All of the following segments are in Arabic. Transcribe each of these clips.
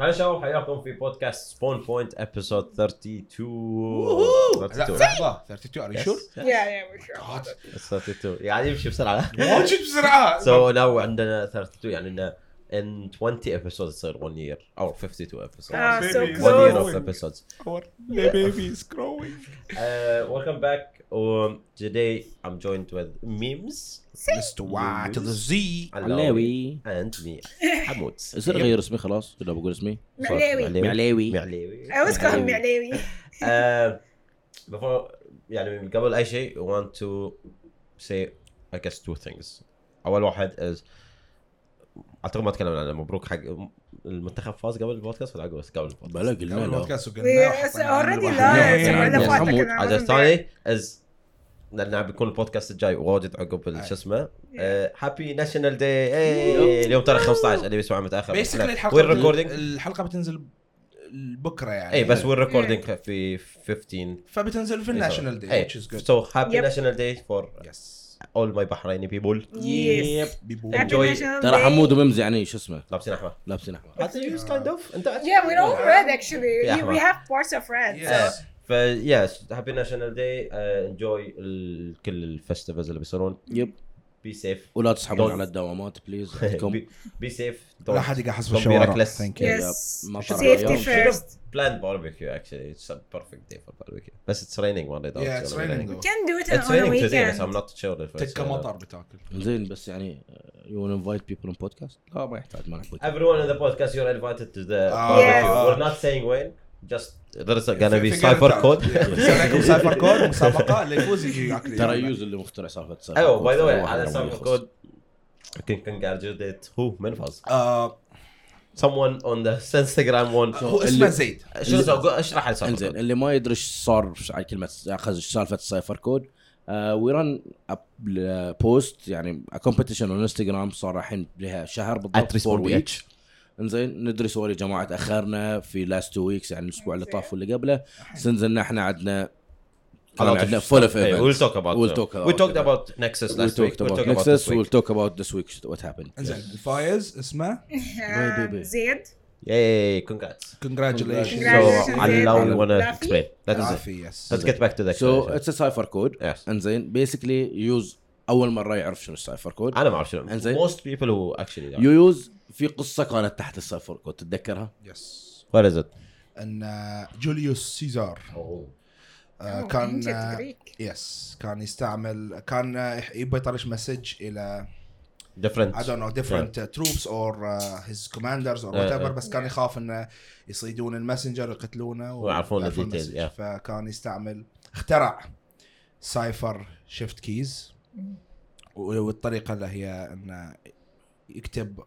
هلا شباب حياكم في بودكاست سبون بوينت ابيسود 32 لا 32 لحظة 32 ار يو شور؟ Yes, yes. Yeah, yeah, we're sure. God. It's 32 يعني يمشي بسرعة واجد بسرعة عندنا 32 يعني إنه in 20 episodes تصير 1 year or 52 episodes Ah, so Baby. 1 year close. of episodes Our baby is growing. uh, welcome back um, today I'm joined with memes Mr. Y to the Z. علاوي and me حمود يصير اغير اسمي خلاص ولا بقول اسمي معلاوي. معلاوي معلاوي I always call him معلاوي. Uh, before يعني قبل اي شيء I want to say I guess two things اول واحد is أعتقد ما تكلمنا عنه مبروك حق المنتخب فاز قبل البودكاست ولا بس قبل البودكاست؟ بلا قلنا البودكاست وقلنا حمود. أنا الحاجة wasn't الثانية is لأن بيكون البودكاست الجاي. واجد عقب شو اسمه؟ Happy National Day اليوم تاريخ 15 اللي بيسمع متأخر. basically الحلقة الحلقة بتنزل بكرة يعني. اي إيه، بس we're recording في 15 فبتنزل في ال National Day اي which is good. so happy. National Day for yes. All my Bahraini people Yes. people Happy Enjoy. National ترى. حمود وممز يعني شو اسمه لابسين أحمر لابسين أحمر حتى يوز kind of انت Yeah, we're all red actually. Yeah, We- well. We have parts of red. Yes. So. ف yes happy National Day enjoy كل الفستيفالز اللي بيصيرون يب بي سيف ولا تسحبون على الدوامات بليز عندكم بي سيف لا حد يقع حسب الشوارع. ثانك يو سيفتي فيرست بلاند باربيكيو اكشلي اتس ا بيرفكت داي فور باربيكيو بس اتس ريننج وان داي دوت اتس ريننج كان دو ات اون ويكند بس ام نوت تشيلد فيرست تك مطر بتاكل زين بس يعني يو ون انفايت بيبل ان بودكاست لا ما يحتاج ما نحكي ايفري ون ان ذا بودكاست يو ار انفايتد تو ذا وير نوت سينج وين just there's gonna be يصير عندكم سايفر كود مسابقه اللي يفوز يجي ياكل ترى يوز اللي مخترع سالفه السالفة. أيوه باي ذا واي على يخلص. كود can congratulate who من فاز آه، someone on the Instagram one هو اسمه زيد سوى اشرح لي انزين اللي ما يدري إيش صار على كلمه اخذ سالفه السايفر كود وي رن بوست يعني كومبetition اون انستغرام صار الحين لها شهر بالضبط At فور Respawn ويكس انزين ندري sorry جماعة تاخرنا في last two weeks يعني الأسبوع اللي طاف واللي قبله. سنزلنا إحنا عندنا عندنا full of events we'll talk about we'll talk about Nexus last week we'll talk about Nexus we'll talk about this week what happened إنزين الفايز اسمه؟ زيد. yay congrats congratulation so اي لو wanna explain that's it let's get back to the so it's cipher code انزين basically يوز أول مرة يعرف شنو ال cipher code. أنا ما أعرف شنو. إنزين. most people who actually know. يو يوز في قصة كانت تحت ال cipher code تتذكرها؟ yes what is it? أن آه، جوليوس سيزار. آه، Oh, كان ancient آه،. بس كان يستعمل كان يبغى يطرش message إلى different. I don't know different uh, troops or uh, his commanders or whatever. آه. بس كان يخاف إنه يصيدون ال messenger يقتلونه ويعرفون ال details، yeah. فكان يستعمل اخترع cipher shift keys. والطريقة اللي هي انه يكتب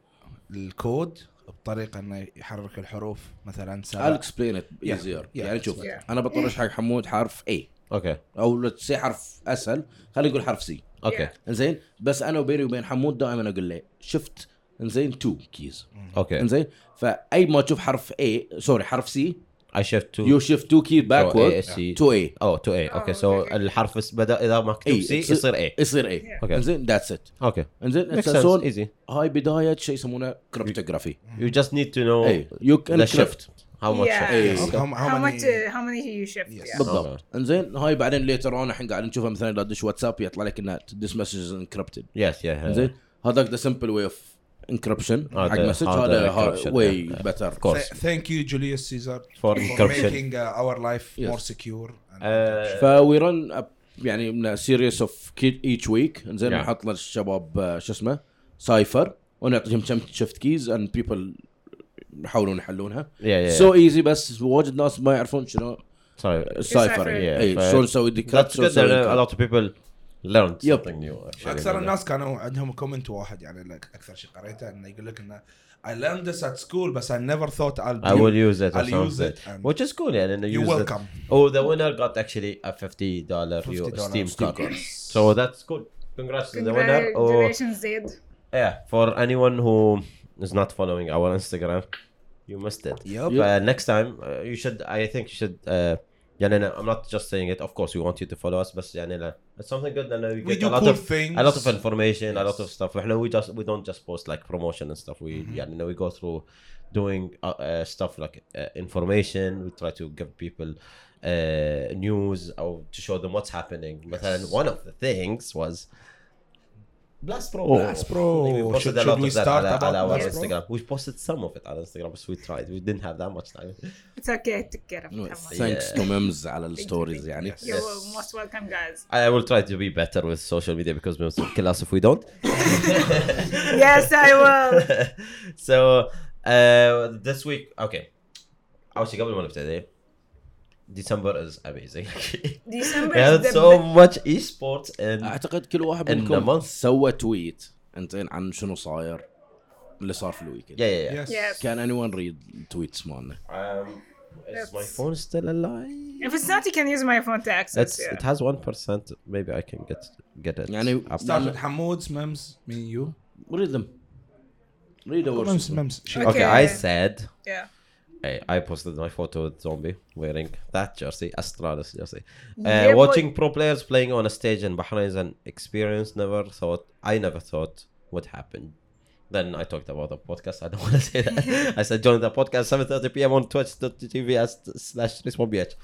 الكود بطريقة إنه يحرك الحروف مثلا I'll سبع explain it Yeah, easier. Yeah, يعني شوف right. أنا بطرش حق حمود حرف A. okay أو لو C حرف أسهل خلينا نقول حرف C okay إنزين؟ بس أنا وبيني وبين حمود دائما أقول له شفت إنزين two keys okay إنزين؟ فأي ما تشوف حرف A sorry حرف C I shift to you shift two key backward. to oh to A okay Oh, so okay. الحرف بدا إذا مكتوب A، C تصير- يصير A يصير A Yeah. Okay. إنزين ذاتس ات okay إنزين zone- easy هاي بداية شيء يسمونه كريبتوغرافي you just need to know اي يو كان the shift how much Yeah. shift إي. okay. How- how How many- much uh, how many you shift? Yes. Yeah. بالضبط إنزين هاي بعدين ليتر اون الحين قاعد نشوفها مثلا اذا تدش واتساب يطلع لك إنها this message is encrypted yes yeah إنزين هذاك ذا سمبل واي اوف انكربشن حق مسج هذا واي. بيتر of course Thank you Julius Caesar For encryption. making uh, our life Yes. more secure and Uh, فوي رن يعني من سيريس اوف ايتش ويك انزين Yeah. نحط للشباب آه، شو اسمه سايفر ونعطيهم كم شيفت كيز اند بيبل يحاولون يحلونها سو ايزي بس واجد ناس ما يعرفون شنو السايفر Decipher. اي شلون نسوي good that a lot of people learned Yep. something new actually أكثر الناس كانوا عندهم كومنت واحد يعني لك أكثر شيء قريته انه يقول لك انه I learned this at school but I never thought I'll I will use it I'll use it and which is cool يعني انه you're use it welcome oh the winner got actually a 50 dollar $50 Steam Steam card card. so that's cool congrats to the winner or Congratulations, Zed. yeah for anyone who is not following our Instagram you missed it Yep. but next time uh, you should I think you should uh, يعني أنا I'm not just saying it of course we want you to follow us بس يعني لا It's something good, and we, we do a lot cool of things, a lot of information, yes. a lot of stuff. We know we just we don't just post like promotion and stuff. We mm-hmm. yeah, you know, we go through doing uh, uh, stuff like uh, information. We try to give people uh, news or to show them what's happening. Yes. But then one of the things was Blast Pro Blast Pro. we posted Should- a lot should we of that start على, about على our Blast Pro? Instagram we posted some of it على Instagram but we tried we didn't have that much time It's okay. Take care of it. ثانكس Yeah. تو ميمز على الستوريز يعني Yes. You're most welcome, guys. I will try to be better with social media because we will kill us if we don't Yes, I will. so uh, this week okay اول شيء قبل ما نبتدي December is amazing. December we is had the so be- much esports and اعتقد كل واحد In منكم the month. سوى تويت انزين عن شنو صاير اللي صار في الويكند yeah, yeah, yeah. Yes. Yes. كان اني ون ريد التويتس مالنا Um, is my That's- phone still alive? If it's not, you can use my phone to access. That's yeah. it has one percent. Maybe I can get get it. يعني up. Start with Hamoud's memes, me and you. ريد them ريد اول Memes, شيء memes. Shit. Okay, Okay. I said Yeah. I, I posted my photo with Zombie wearing that jersey, Astralis jersey. Uh, Yeah, but- watching pro players playing on a stage in Bahrain is an experience never thought I never thought would happen. Then I talked about the podcast. I don't want to say that. I said join the podcast 7:30 p.m. on twitch.tv as slash respawn bh.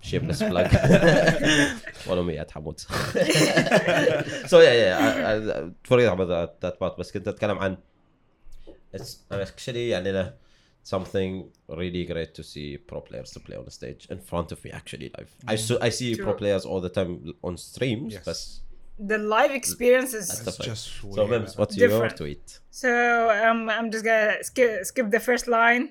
Shameless plug. Follow me at Hamoud. so yeah, yeah. I, I, forget about that, that part. بس كنت اتكلم عن it's actually يعني له something really great to see pro players to play on the stage in front of me actually live. I so, I see pro True. players all the time on streams, Yes. but The live experience is That's It's the just so way Mims, better. what's your Different. tweet? So um, I'm just gonna skip, skip the first line.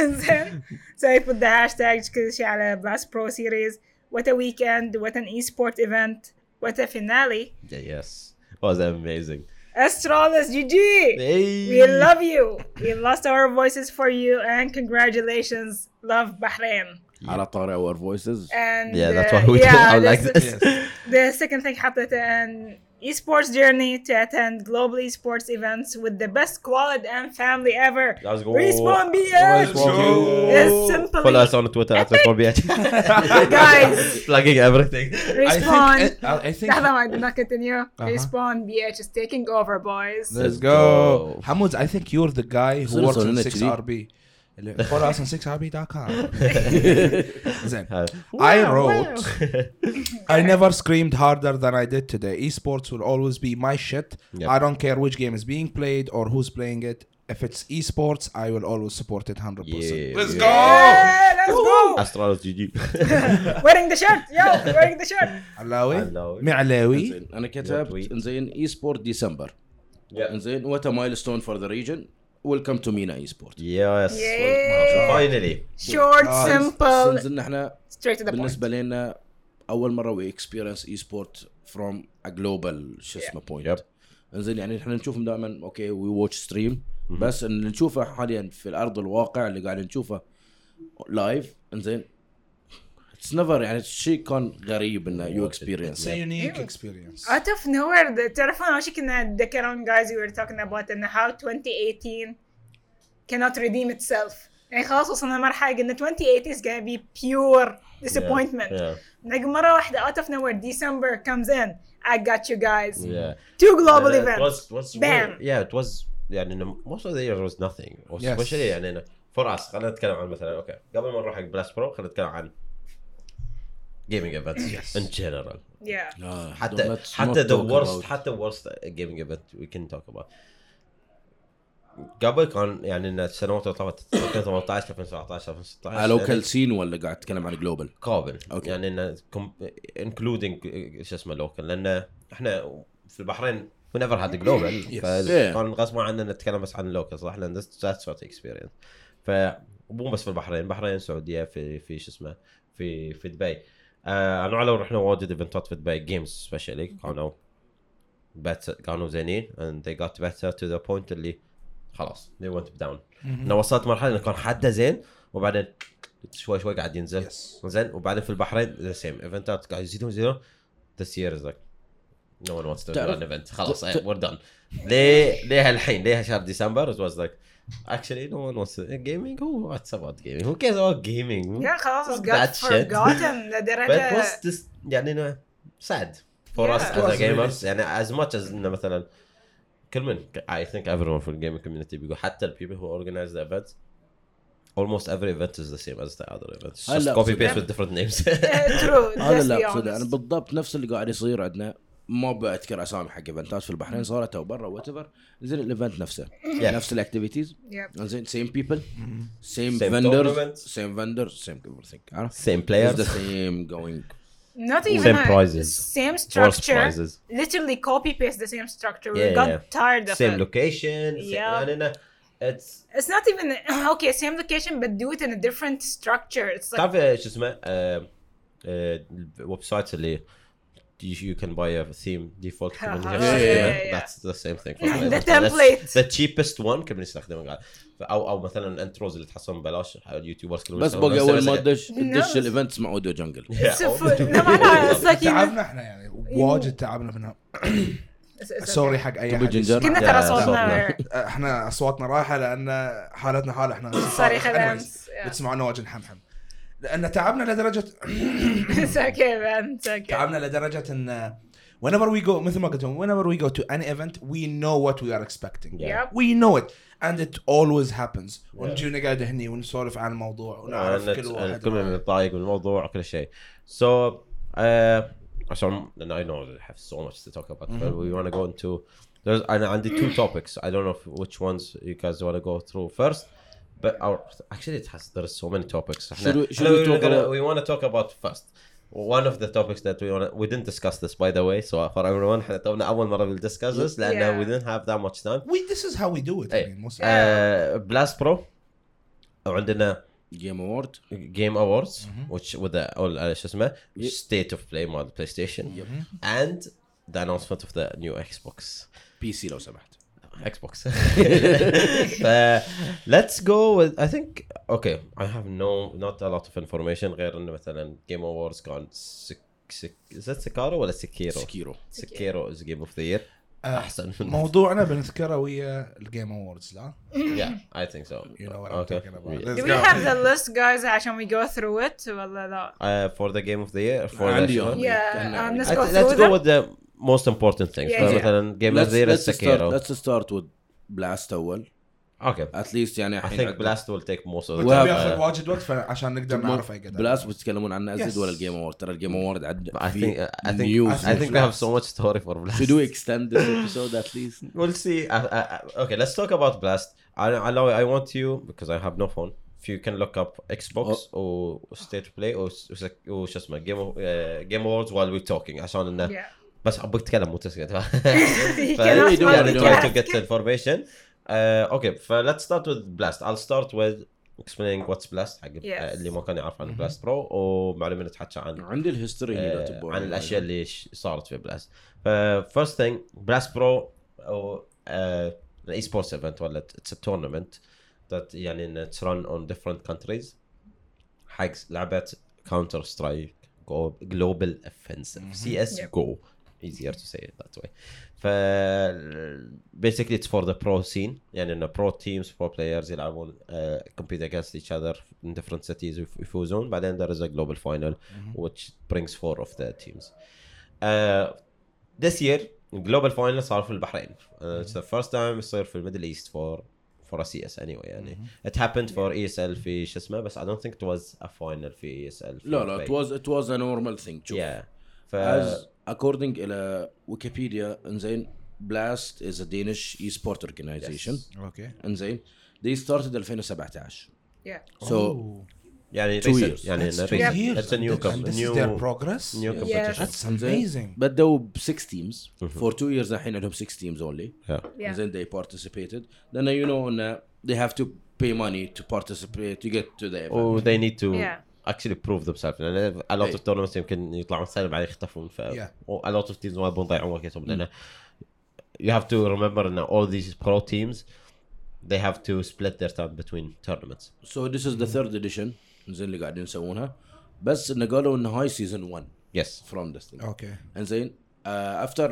and then, so I put the hashtag كل شيء على Blast Pro series. What a weekend! What an esport event! What a finale! Yeah, yes, was amazing. Astralis GG! Hey. We love you. We lost our voices for you, and congratulations, love Bahrain. على طاري اور فويسز And Yeah, that's uh, why we yeah, I like that's- this. The second thing حطيت an esports journey to attend global esports events with the best squad and family ever. Let's go. Respawn BH. It's simple. Follow us on Twitter at Respawn BH. Guys. Plugging everything. Respawn. I think. Eh, I, I think. No, I did not continue. Uh-huh. Respawn BH is taking over, boys. Let's go. Hamoud. I think you're the guy who works in 6RB اللي- Follow us on 6RB.com. زين. Uh, I Wow, wrote, I never screamed harder than I did today. Esports will always be my shit. Yep. I don't care which game is being played or who's playing it. If it's esports, I will always support it 100%. Yeah, Let's yeah. go! Yeah, let's go! Astralis GG. wearing the shirt, yo, wearing the shirt. علاوي علاوي. معلاوي انزين انا Your كتبت tweet. انزين اي سبورت ديسمبر Yeah. انزين وات مايل ستون فور ذا ريجن ويلكم تو مينا اي سبورت. Finally. Short, Guys, simple, نزلنا إحنا straight to the point. بالنسبة لنا أول مرة وي اكسبيرينس اي سبورت فروم ا جلوبال شو اسمه بوينت. انزين يعني إحنا نشوفهم دائما okay we watch stream بس اللي نشوفه حاليا في الأرض الواقع اللي قاعد نشوفه live انزين اتس نيفر يعني شيء كان غريب انه يو It's اكسبيرينس a unique Yeah. experience. Out of nowhere, the تعرفون اول شيء كنا ذكرون guys we were talking about ان how 2018 cannot redeem itself. يعني خلاص وصلنا لمرحلة قلنا 2018 is gonna be pure disappointment. Yeah. نلاقي مرة واحدة out of nowhere December comes in. I got you guys. Yeah. Two global Yeah, It events. was, was Bam. weird. Yeah, it was يعني إنه most of the year was nothing. Yes. Especially يعني إنه for us خلينا نتكلم عن مثلا اوكي قبل ما نروح حق بلاس برو خلينا نتكلم عن gaming events Yes. in general. Yeah. حتى حتى the worst حتى worst gaming event we can talk about. قبل كان يعني إن السنوات اللي طافت 2018 2017 2016 على لوكال سين ولا قاعد تتكلم عن global قابل okay. يعني انه including شو اسمه local لأن إحنا في البحرين we never had global Yes. فكان غصب عننا نتكلم بس عن ال local صح لأن that's what experience ف مو بس في البحرين البحرين السعودية في في شو اسمه في في دبي آه أنا على رحنا واجد event ات في دبي games especially كانوا better كانوا زينين and they got better to the point اللي خلاص they went down. إنه وصلت مرحلة إنه كان حده زين وبعدين شوي شوي قاعد ينزل. Yes. زين وبعدين في البحرين the same event ات قاعد يزيدون يزيدون this year is like no one wants to do تعرف- an event. خلاص we're done. ليه ليه الحين ليه شهر ديسمبر؟ it was like actually no one wants to gaming who what's about gaming who cares about gaming yeah خلاص it's got forgotten but لدرجة was this يعني sad for Yeah. us as a gamers يعني as much as انه مثلا كل من I think everyone في the gaming community بيقول حتى the people who organize the events almost every event is the same as the other events It's just copy paste with different names true لا بصدق أنا honest. بالضبط نفس اللي قاعد يصير عندنا ما بذكر اسامي حق event ات في البحرين صارت أو برا whatever زين ال event نفسه Yeah. نفس ال activities. زين same people same Same vendors. same vendors same everything عرفت players the same going Not even Same a- prizes. same structure prizes literally copy paste the same structure we Yeah, got yeah. tired of same it location same- Yeah. يعني انه it's it's not even okay same location but do it in a different structure it's like تعرف شو اسمه آه، آه، الويب سايتس اللي you, you can buy a theme default كمان Yeah, يستخدمه. yeah, yeah. that's the same thing The That's template. the cheapest one كمان يستخدمه قاعد أو أو مثلا انتروز اللي تحصلهم ببلاش اليوتيوبرز كلهم بس بقى أول ما تدش تدش. الايفنت اسمه اوديو جنجل Yeah, تعبنا إحنا يعني. واجد تعبنا منها. سوري. حق أي حد. كنا Yeah, ترى صوتنا. إحنا أصواتنا رايحة لأن حالتنا حالة. إحنا صريخ Anyways، الامس yeah. بتسمعونا واجد نحمحم لأن تعبنا لدرجه it's okay تعبنا لدرجه ان whenever we go مثل ما قلت whenever we go to any event we know what we are expecting Yeah. we know it and it always happens ونجي نقعد هني ونسولف عن الموضوع ونعرف كل واحد كل من متضايق من الموضوع وكل شيء so uh, عشان لأن I know I have so much to talk about but we want to go into there's أنا عندي two topics I don't know if, which ones you guys want to go through first but our actually it has there's so many topics Should we- should احنا we we, talk gonna, about- we want to talk about first one of the topics that we want we didn't discuss this by the way so for everyone احنا تونا اول مره we'll discuss this لان Yeah. we didn't have that much time we this is how we do it I ايه mean, most uh, بلاست برو وعندنا جيم اوورد جيم اواردز which with the all شو اسمه Yep. state of play مال بلاي ستيشن and the announcement of the new Xbox بي سي لو سمحت Xbox ف let's go with I think okay I have no not a lot of information غير انه مثلا Game Awards كان سك سك is that Sekiro ولا Sekiro؟ سكيرو Sekiro is Game of the Year آه، احسن موضوعنا بنذكره ويا ال Game Awards لا yeah I think so You know what I'm okay talking about. Do we have the list guys عشان we go through it ولا لا Uh, for the Game of the Year for the show. yeah um, let's go th- through let's go with the most important things Yeah, فمثلا Game of the Year is let's start Sekiro let's start with بلاست اول okay اتليست يعني I الحين think عندنا- Blast will take most of the Well, time بياخذ uh, واجد وقت عشان نقدر نعرف اي قدر بلاست بتتكلمون عنه ازيد Yes. ولا الجيم اوورد ترى الجيم اوورد عد I في think I think news I think we have Blast. so much story for Blast. should we extend this episode at least We'll see. I, I, I- okay, let's talk about Blast. I, I know I want you because I have no phone. If you can look up Xbox or State of Play or s- or شو اسمه Game of- uh, Game Awards while we're talking عشان انه yeah بس أبغى أتكلم مو تسكت try to get the information. Uh, okay, ف let's start with Blast. I'll start with explaining what's Blast حق Yes. اللي ما كان يعرف عن Blast Pro ومعلومة نتحكى عن عندي الهيستوري هنا لو آه،. عن الأشياء اللي صارت في BLAST ف first thing BLAST Pro أو ال esports event ولا it's tournament that يعني إن it's run on different countries حق لعبة Counter-Strike Global Offensive CS:GO easier to say it that way ف basically it's for the pro scene يعني انه pro teams pro players يلعبون uh, compete against each other in different cities يفوزون بعدين there is a global final which brings four of the teams uh, this year global final صار في البحرين uh, it's the first time يصير في الميدل ايست for for a CS anyway يعني it happened for ESL في شو اسمه بس I don't think it was a final في ESL في لا لا it was it was a normal thing شوف yeah ف as according الى ويكيبيديا انزين بلاست is a Danish e-sport organization اوكي انزين they started 2017 yeah so يعني Two recent years. يعني That's إنه two recent. years. it's a new And com- this new is their progress. new Yes. competition That's إنزين. amazing. بدوا ب 6 teams for 2 years الحين عندهم 6 teams only yeah. yeah then they participated then you know إنه they have to pay money to participate to get to the event و they need to Yeah. Actually prove themselves لأن a lot إيه. of tournaments يمكن يطلعون سنه بعدين يختفون ف a lot of teams ما يبون يضيعون وقتهم لأن you have to remember ان all these pro teams they have to split their time between tournaments so this is the third edition زين اللي قاعدين يسوونها بس انه قالوا انه هاي season 1 yes from this thing okay انزين uh, after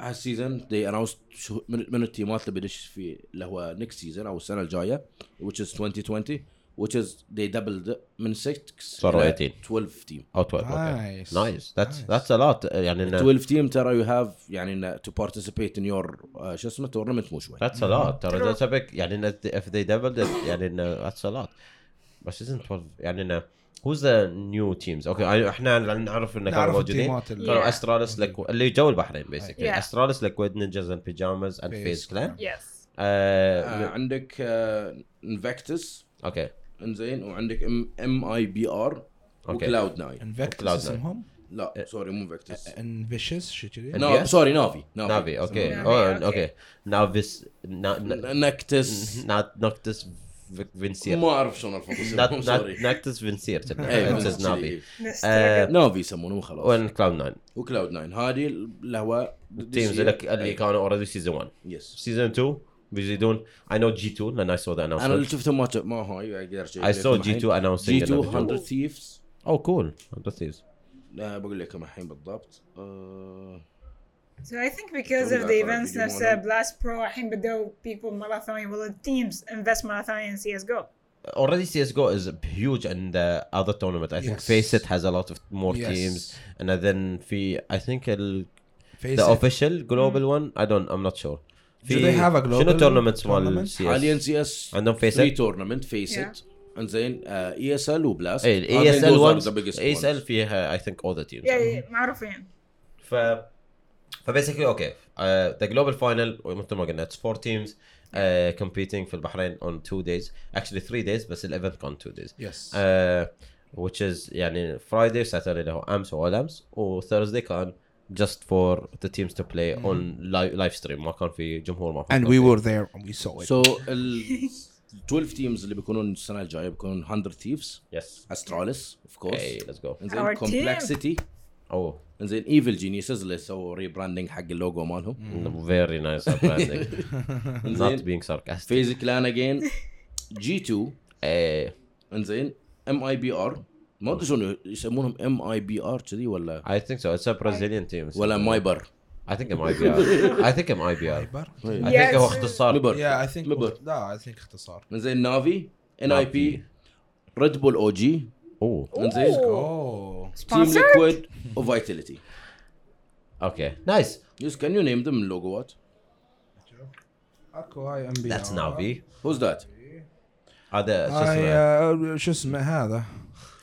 هال season they announced شو من, ال teamات اللي بيدش في اللي هو next season أو السنة الجايه which is 2020 which is they doubled من 6 صاروا إلى 18. 12 team. أو 12 okay Nice. nice that's. that's a lot يعني إنه- 12 team ترى you have يعني participate in your uh, شو اسمه tournament مو شوي. That's a lot. ترى a big يعني they doubled it يعني that's a lot. بس isn't 12 يعني who's the new teams okay إحنا نعرف إنه كانوا موجودين. كانوا Yeah. Astralis لك اللي جو البحرين Yeah. Astralis Liquid Ninjas in Pyjamas and FaZe Clan yes آه عندك انفكتس okay انزين وعندك MIBR. وكلاود 9 انفكتس Cloud9. اسمهم لا سوري مو انفكتس انفيشس شيء كذي؟ سوري نافي نافي أوكي. أوكي نافيس نا- نا- نكتس نوكتس فينسير ما اعرف شلون نات- ناكتس فينسير اي نافي نافي نافي يسمونه خلاص وين كلاود 9 وكلاود 9 هذه اللي هو التيمز اللي اللي كانوا اوريدي سيزون 1 يس سيزون 2 بيزيدون اي نو جي 2 لان اي سو ذا انا اللي اناونسمنت شفته ما ما هاي اقدر شيء اي سو جي 2 announcing جي 2 another 100 ثيفز Oh cool 100 thieves لا بقول لكم الحين بالضبط آه، So I think because Sorry, of I the thought events you نفسها wanna- بلاست برو الحين بدوا people مرة ثانية well the teams invest مرة ثانية in CSGO. already CS:GO is huge in the other tournament. I think Yes. Faceit has a lot of more Yes. teams, and then في I think ال, Face the it. official global one I don't I'm not sure. Do they have a global شنو tournaments مال tournament? CS؟ حاليا CS عندهم three FACEIT. تورنمنت فيس ات انزين اي اس ال وبلاست اي اي اس ال 1 اي اس ال فيها I think all the teams. Yeah, yeah, معروفين. ف ف basically okay the global final مثل ما قلنا it's four teams competing في البحرين on two days actually three days بس ال event كان days Yes. uh, which is يعني Friday Saturday اللي هو أمس وأول أمس و Thursday كان just for the teams to play on live, live stream. ما كان في جمهور ما And we were there and we saw it. so ال 12 teams اللي بيكونون السنة الجاية بيكونون 100 Thieves yes. Astralis of course go. انزين Our team. Complexity oh. انزين Evil Geniuses اللي سووا rebranding حق اللوجو مالهم. Very nice branding not being sarcastic. FaZe Clan again G2 eh, انزين MIBR ما أدري شلون يسمونهم MIBR كذي ولا؟ I think so. It's a Brazilian team. ولا مايبر. I think MIBR I think MIBR Hyper? I. Yeah, think هو it's- اختصار. مبر Yeah, I think مبر لا I think اختصار. انزين Na'Vi NiP Red Bull OG oh. انزين Oh. Team? Liquid و Vitality okay nice yes can you name them ال logoات اكو هاي MB That's Navi. هوز ذات هذا شو هاي اسمه؟ شو اسمه هذا؟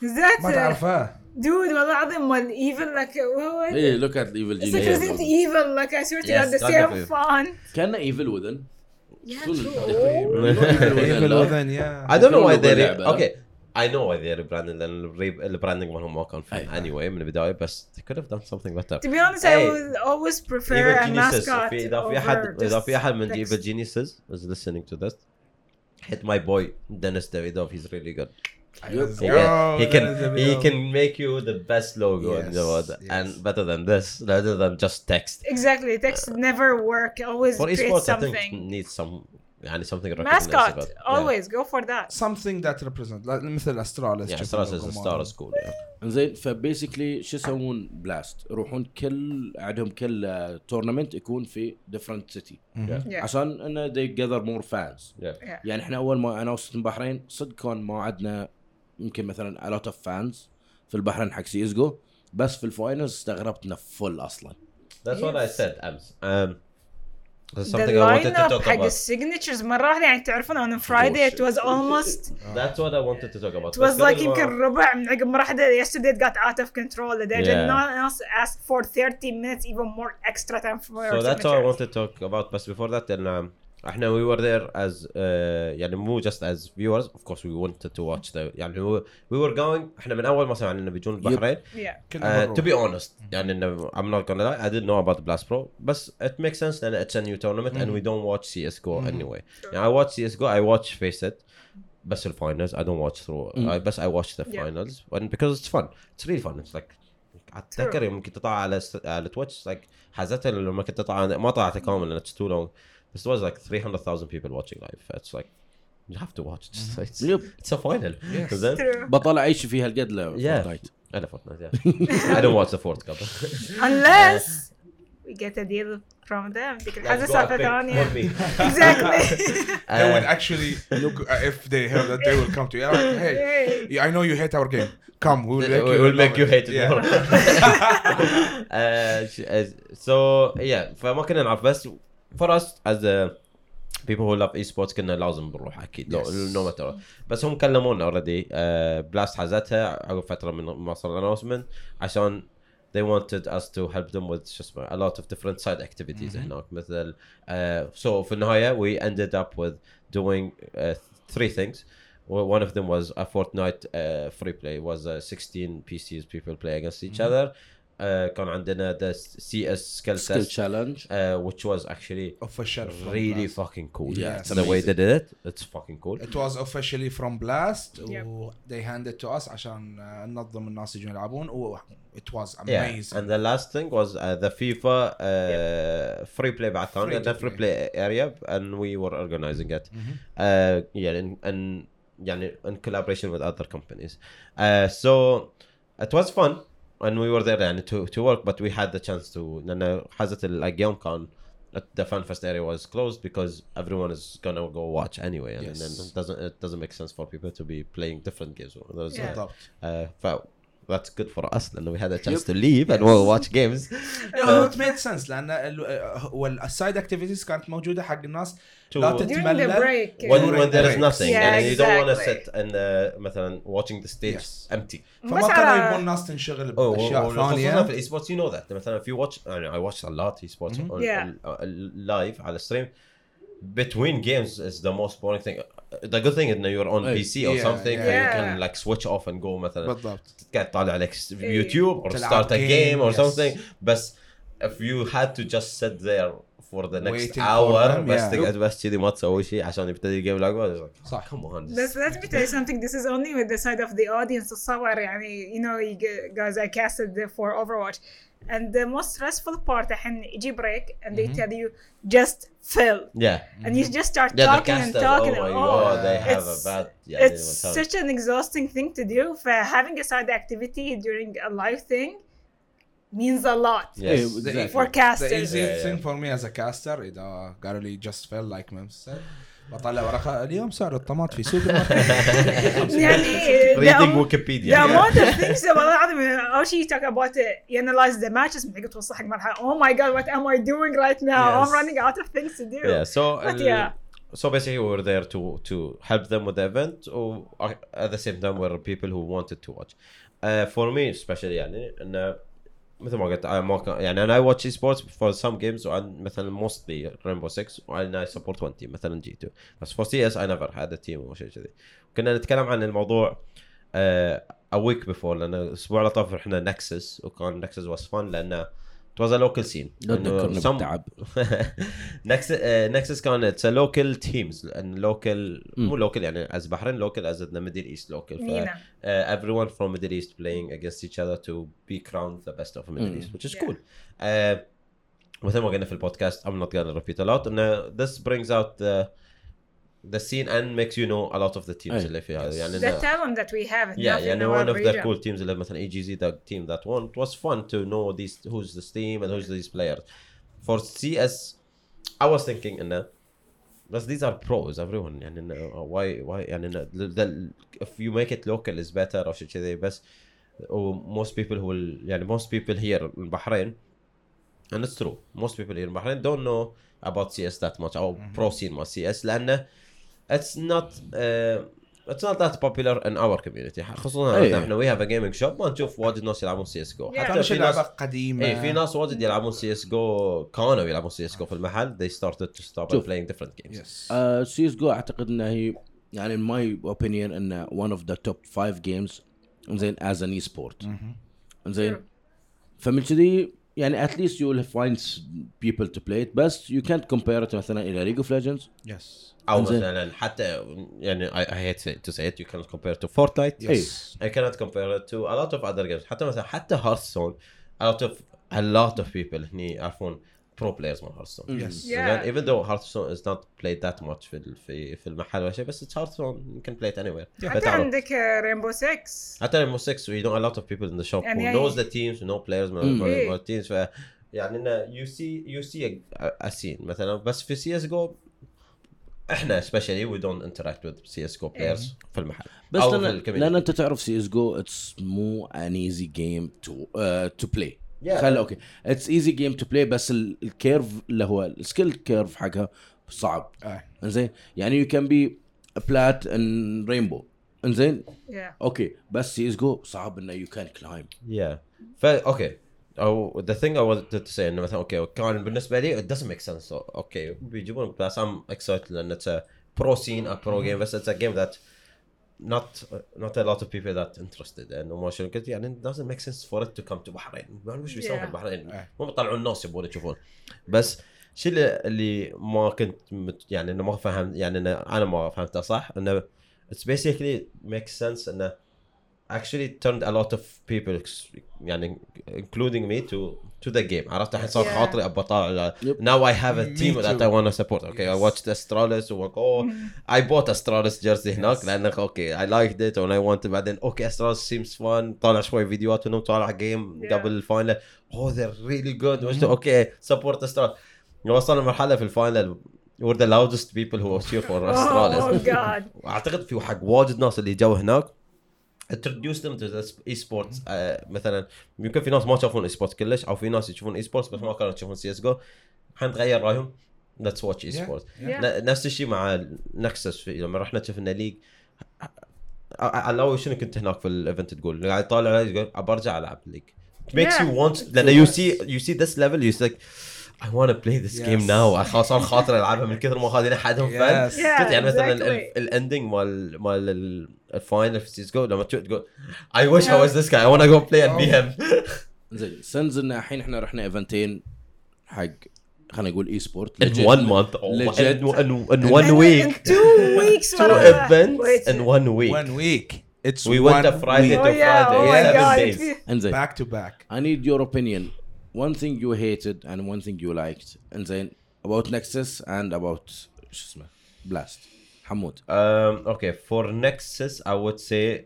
Is ما that تعرفه dude والله العظيم مال evil like what? ايه لوك ات ايفل It's like Resident جينيس Evil like I swear to Yes, God the kind same of. font. كان ايفل وذن Yeah, شنو true. Evil within yeah I don't know why يكون they're لعبة، لا؟ okay I know why they're rebranding لان الري- البراندنج مالهم ما كان فن أيوة. anyway من البدايه بس they could have done something better To be honest, I Hey. would always prefer Evil a Geniuses mascot في اذا في احد over اذا في just احد من text. Evil Geniuses is listening to this hit my boy Dennis Davidov he's really good he Oh, can he can, that is a he video. can make you the best logo in the Yes, world yes. and better than this rather than just text Exactly, text never work. Always for create esports I think something. needs some يعني something Mascot, recognizable. Yeah. always go for that. something that represent like مثل استراليس Yeah, Stars is a star school. Yeah. انزين فبيسكلي شو يسوون بلاست يروحون كل عندهم كل تورنمنت يكون في ديفرنت سيتي Yeah. عشان انه they gather more fans Yeah. Yeah. يعني احنا اول ما انا وصلت البحرين صدق كان ما عندنا يمكن مثلا a lot of fans في البحرين حق سي اس جو بس في ال finals استغربت انه فل أصلا That's what I said. Um, there's The something I wanted to lineup talk حق about. ال signatures مرة واحدة يعني تعرفون on Friday it was almost That's what I wanted to talk about. it was بس like يمكن ربع من عقب مرة واحدة yesterday it got out of control. They did Yeah. not ask for 30 minutes even more extra time for So that's what I wanted to talk about. But before that, then um, احنا we were there as uh, يعني مو just as viewers. Of course, we wanted to watch the يعني we, we were going احنا من اول ما سمعنا انه بيجون البحرين. Yeah. كنا Uh, to be honest, يعني انه I'm not gonna lie, I didn't know about Blast Pro, بس it makes sense لان it's a new tournament and we don't watch CS:GO anyway. يعني I watch CS:GO, I watch Face It. بس الفاينلز I don't watch through I بس I watch the Yeah. finals and because it's fun it's really fun it's like اتذكر يوم كنت اطلع على س- على تويتش like حزتها لما كنت اطلع ما طلعت كامل لان it's too long بس it was like 300,000 people watching live it's like you have to watch it's, it's, يب it's a final Yes. زين True. بطل اعيش فيها القد له Yeah. فورتنايت انا فورتنايت yeah I don't watch the fourth cup Unless we get a deal from them ذيك Let's الحاجة go سالفة pick ثانية one me. exactly they would actually look uh, if they hear that they will come to you like, hey Yay. I know you hate our game come we'll make we you will make you hate it Yeah. more. Uh, sh- uh, so yeah فما كنا نعرف بس for us as a people who love esports كنا لازم نروح اكيد لو Yes. نو ماتر بس هم كلمونا اوريدي بلاست حازتها عقب فتره من ما صار اناونسمنت عشان they wanted us to help them with شو اسمه a lot of different side activities هناك مثل uh, so في النهايه we ended up with doing uh, three things Well, one of them was a Fortnite uh, free play. It was uh, 16 PCs people play against each other. Uh, كان عندنا the CS skill سكيل test, تشالنج uh, which was actually official from really Blast. fucking cool. Yeah, it's the way they amazing. did it, it's fucking cool. It was officially from Blast Yep. و they handed to us عشان uh, ننظم الناس يجون يلعبون و it was Yeah, amazing and the last thing was uh, the FIFA uh, free play بعد كان Free عندنا to free play. play area and we were organizing it. Mhm. uh, yeah, and, and يعني in collaboration with other companies. Uh, so it was fun and we were there يعني to, to work but we had the chance to لأن حازة اليوم كان the fan fest area was closed because everyone is gonna go watch anyway and, Yes. then it doesn't it doesn't make sense for people to be playing different games. Those, Yeah. بالضبط uh, ف- that's good for us لأنه we had a chance to leave and Yes. we'll watch games. No, it made sense لان ال- والسايد اكتيفيتيز كانت موجوده حق الناس To- لا during the تتملل break when, During when there is breaks. nothing Yeah, and you don't want to exactly. sit and uh, مثلا watching the stage Yes. empty. فما بس كانوا على- يبون الناس تنشغل Oh, باشياء خصوصا في ثانيه الاي سبورتس يو نو ذات مثلا if you watch يعني I watch a lot e-sports Mhm. on Yeah. live على stream between games is the most boring thing the good thing is that you're on Hey. PC or Yeah, something yeah. you Yeah. can like switch off and go مثلا بالضبط قاعد تطالع عليك يوتيوب or تلعب start a game, game or yes. something بس if you had to just sit there for the next Waiting for hour them, بس yeah. تقعد بس كذي ما تسوي شيء عشان يبتدي الجيم العقب صح. come on But let me tell you something. This is only with the side of the audience. الصور يعني you know you g- guys I casted for Overwatch. And the most stressful part الحين يجي break and they tell you just fill yeah and you just start yeah the talking and casters talking. oh my Oh, god they have a it's- bad yeah it's they don't such an exhausting thing to do. For having a side activity during a live thing means a lot Yes. Exactly. for The casters. easiest Yeah, thing yeah. for me as a caster اذا قالوا لي just feel like Mem said بطلع ورقه اليوم سعر الطماط في سوق الماركت يعني the reading am- Wikipedia The amount of things والله العظيم اول شيء you talk about it you analyze the matches بعدين توصل حق مرحله oh my god what am I doing right now Yes. I'm running out of things to do yeah so But ال- yeah. so basically we were there to to help them with the event or at the same time were people who wanted to watch uh, for me especially يعني انه مثل ما قلت ما كان يعني أنا I watch esports for some games وعن مثلا mostly Rainbow Six وعن I support one team مثلا G2 بس for CS I never had a team أو شيء كذي. كنا نتكلم عن الموضوع a week before لأن الأسبوع اللي طاف رحنا Nexus وكان Nexus was fun لأنه it was a local scene لا إنه تذكرني some- بالتعب Nexus Nexus كان it's local teams لأن local مو local يعني as Bahrain local as Middle East local MENA everyone from Middle East playing against each other to be crowned the best of Middle Mm. East which is Yeah. cool uh, مثل ما قلنا في البودكاست I'm not gonna repeat a lot انه this brings out the the scene and makes you know a lot of the teams أي. اللي فيها يعني the إنه- talent that we have yeah enough in يعني our one of the region. cool teams اللي مثلا اي جي زي the team that won it was fun to know these who's this team and who's these players for CS I was thinking انه بس these are pros everyone يعني انه why why يعني انه the, the, if you make it local is better او شيء كذي بس و most people who will يعني most people here in Bahrain and it's true most people here in Bahrain don't know about CS that much او pro scene مال CS لانه it's not uh, it's not that popular in our community. خصوصا أي. إحنا we have a gaming shop. ما نشوف واجد ناس يلعبون سي اس جو. حتى في ناس لعبه قديمه اي في ناس واجد يلعبون سي اس جو كانوا يلعبون سي اس جو في المحل. They started to stop شوف. playing different games. سي اس جو أعتقد انها هي يعني in my opinion إنه one of the top five games زين as an e-sport. زين. فمن كذي يعني at least you will find people to play it بس you can't compare it مثلا إلى League of Legends يس أو. مثلا حتى يعني I, I hate to say it you cannot compare to Fortnite يس I cannot compare it to a lot of other games حتى مثلا حتى Hearthstone a lot of a lot of people هني يعرفون pro players مال Hearthstone Yes. Yeah. even though Hearthstone is not played that much في ال- في في المحل ولا شيء بس it's Hearthstone you can play it anywhere حتى فتعرف. عندك رينبو 6 حتى Rainbow Six we know a lot of people in the shop يعني who هي- knows the teams who know players Mm. من إيه. من teams ف يعني انه يو سي يو سي اسين مثلا بس في سي اس جو احنا سبيشلي وي دونت انتراكت وذ سي اس جو بلايرز في المحل بس أو في لان, الcommunity. لان انت تعرف سي اس جو اتس مو ان ايزي جيم تو تو بلاي Yeah. خل okay it's easy game to play بس ال- ال curve اللي هو ال skill curve حقها صعب. آه. إنزين؟ يعني you can be plat in Rainbow إنزين؟ Yeah. okay بس CS GO صعب إنه you can climb Yeah. فا okay أو the thing I wanted to say إنه مثلا okay كان بالنسبة لي it doesn't make sense. okay بيجيبون بس I'm excited لأن it's a pro scene a pro game بس it's a game that not not a lot of people that interested. ما شنو قلت؟ يعني it doesn't make sense for it to come to بحرين ما وش بيسوون Yeah. في البحرين. مو بيطلعون الناس يبون يشوفون. بس الشيء اللي, ما كنت مت يعني إنه ما فهم يعني أنا ما فهمته صح. إنه it's basically makes sense إنه actually turned a lot of people يعني including me to to the game عرفت الحين صار. خاطري ابى اطالع now I have a Me team that too. I want to support okay I Yes. watched Astralis و oh I bought Astralis jersey هناك Yes. لأنه okay I liked it and I wanted بعدين okay Astralis seems fun طالع شوي فيديوهات منهم طالع game Yeah. قبل ال final oh they're really good وش- okay support Astralis وصلنا مرحله في ال final we're the loudest people who cheer for Oh, Astralis God. واعتقد في حق واجد ناس اللي جو هناك them to the esports مثلا يمكن في ناس ما يشوفون esports كلش أو في ناس يشوفون esports بس ما كانوا يشوفون CS GO الحين تغير رأيهم. let's watch e Yeah. sport Yeah. نفس الشيء مع Nexus لما رحنا شفنا League علاوي شنو كنت هناك في ال event تقول؟ قاعد طالع يقول ابى أرجع ألعب League Yeah. you want لأن you see you see this level you like I want to play this Yes. game now خلاص صار خاطر العبها من كثر ما fun Yes. Yeah, كنت يعني مثلا. ال ending مال مال ال- ال final في CS GO لما تشوف تقول I wish I was this guy I want to go play and be him زين سنز ان الحين إحنا رحنا ايفنتين حق خلينا نقول اي سبورت in one month oh Legit. in, in, in And one in week two weeks. two events in one week One week. It's we went to Friday week. Oh to yeah. Friday Oh my seven God. days back to back. I need your opinion. One thing you hated and one thing you liked. انزين about Nexus and about شو اسمه Blast. حمود. um okay for Nexus I would say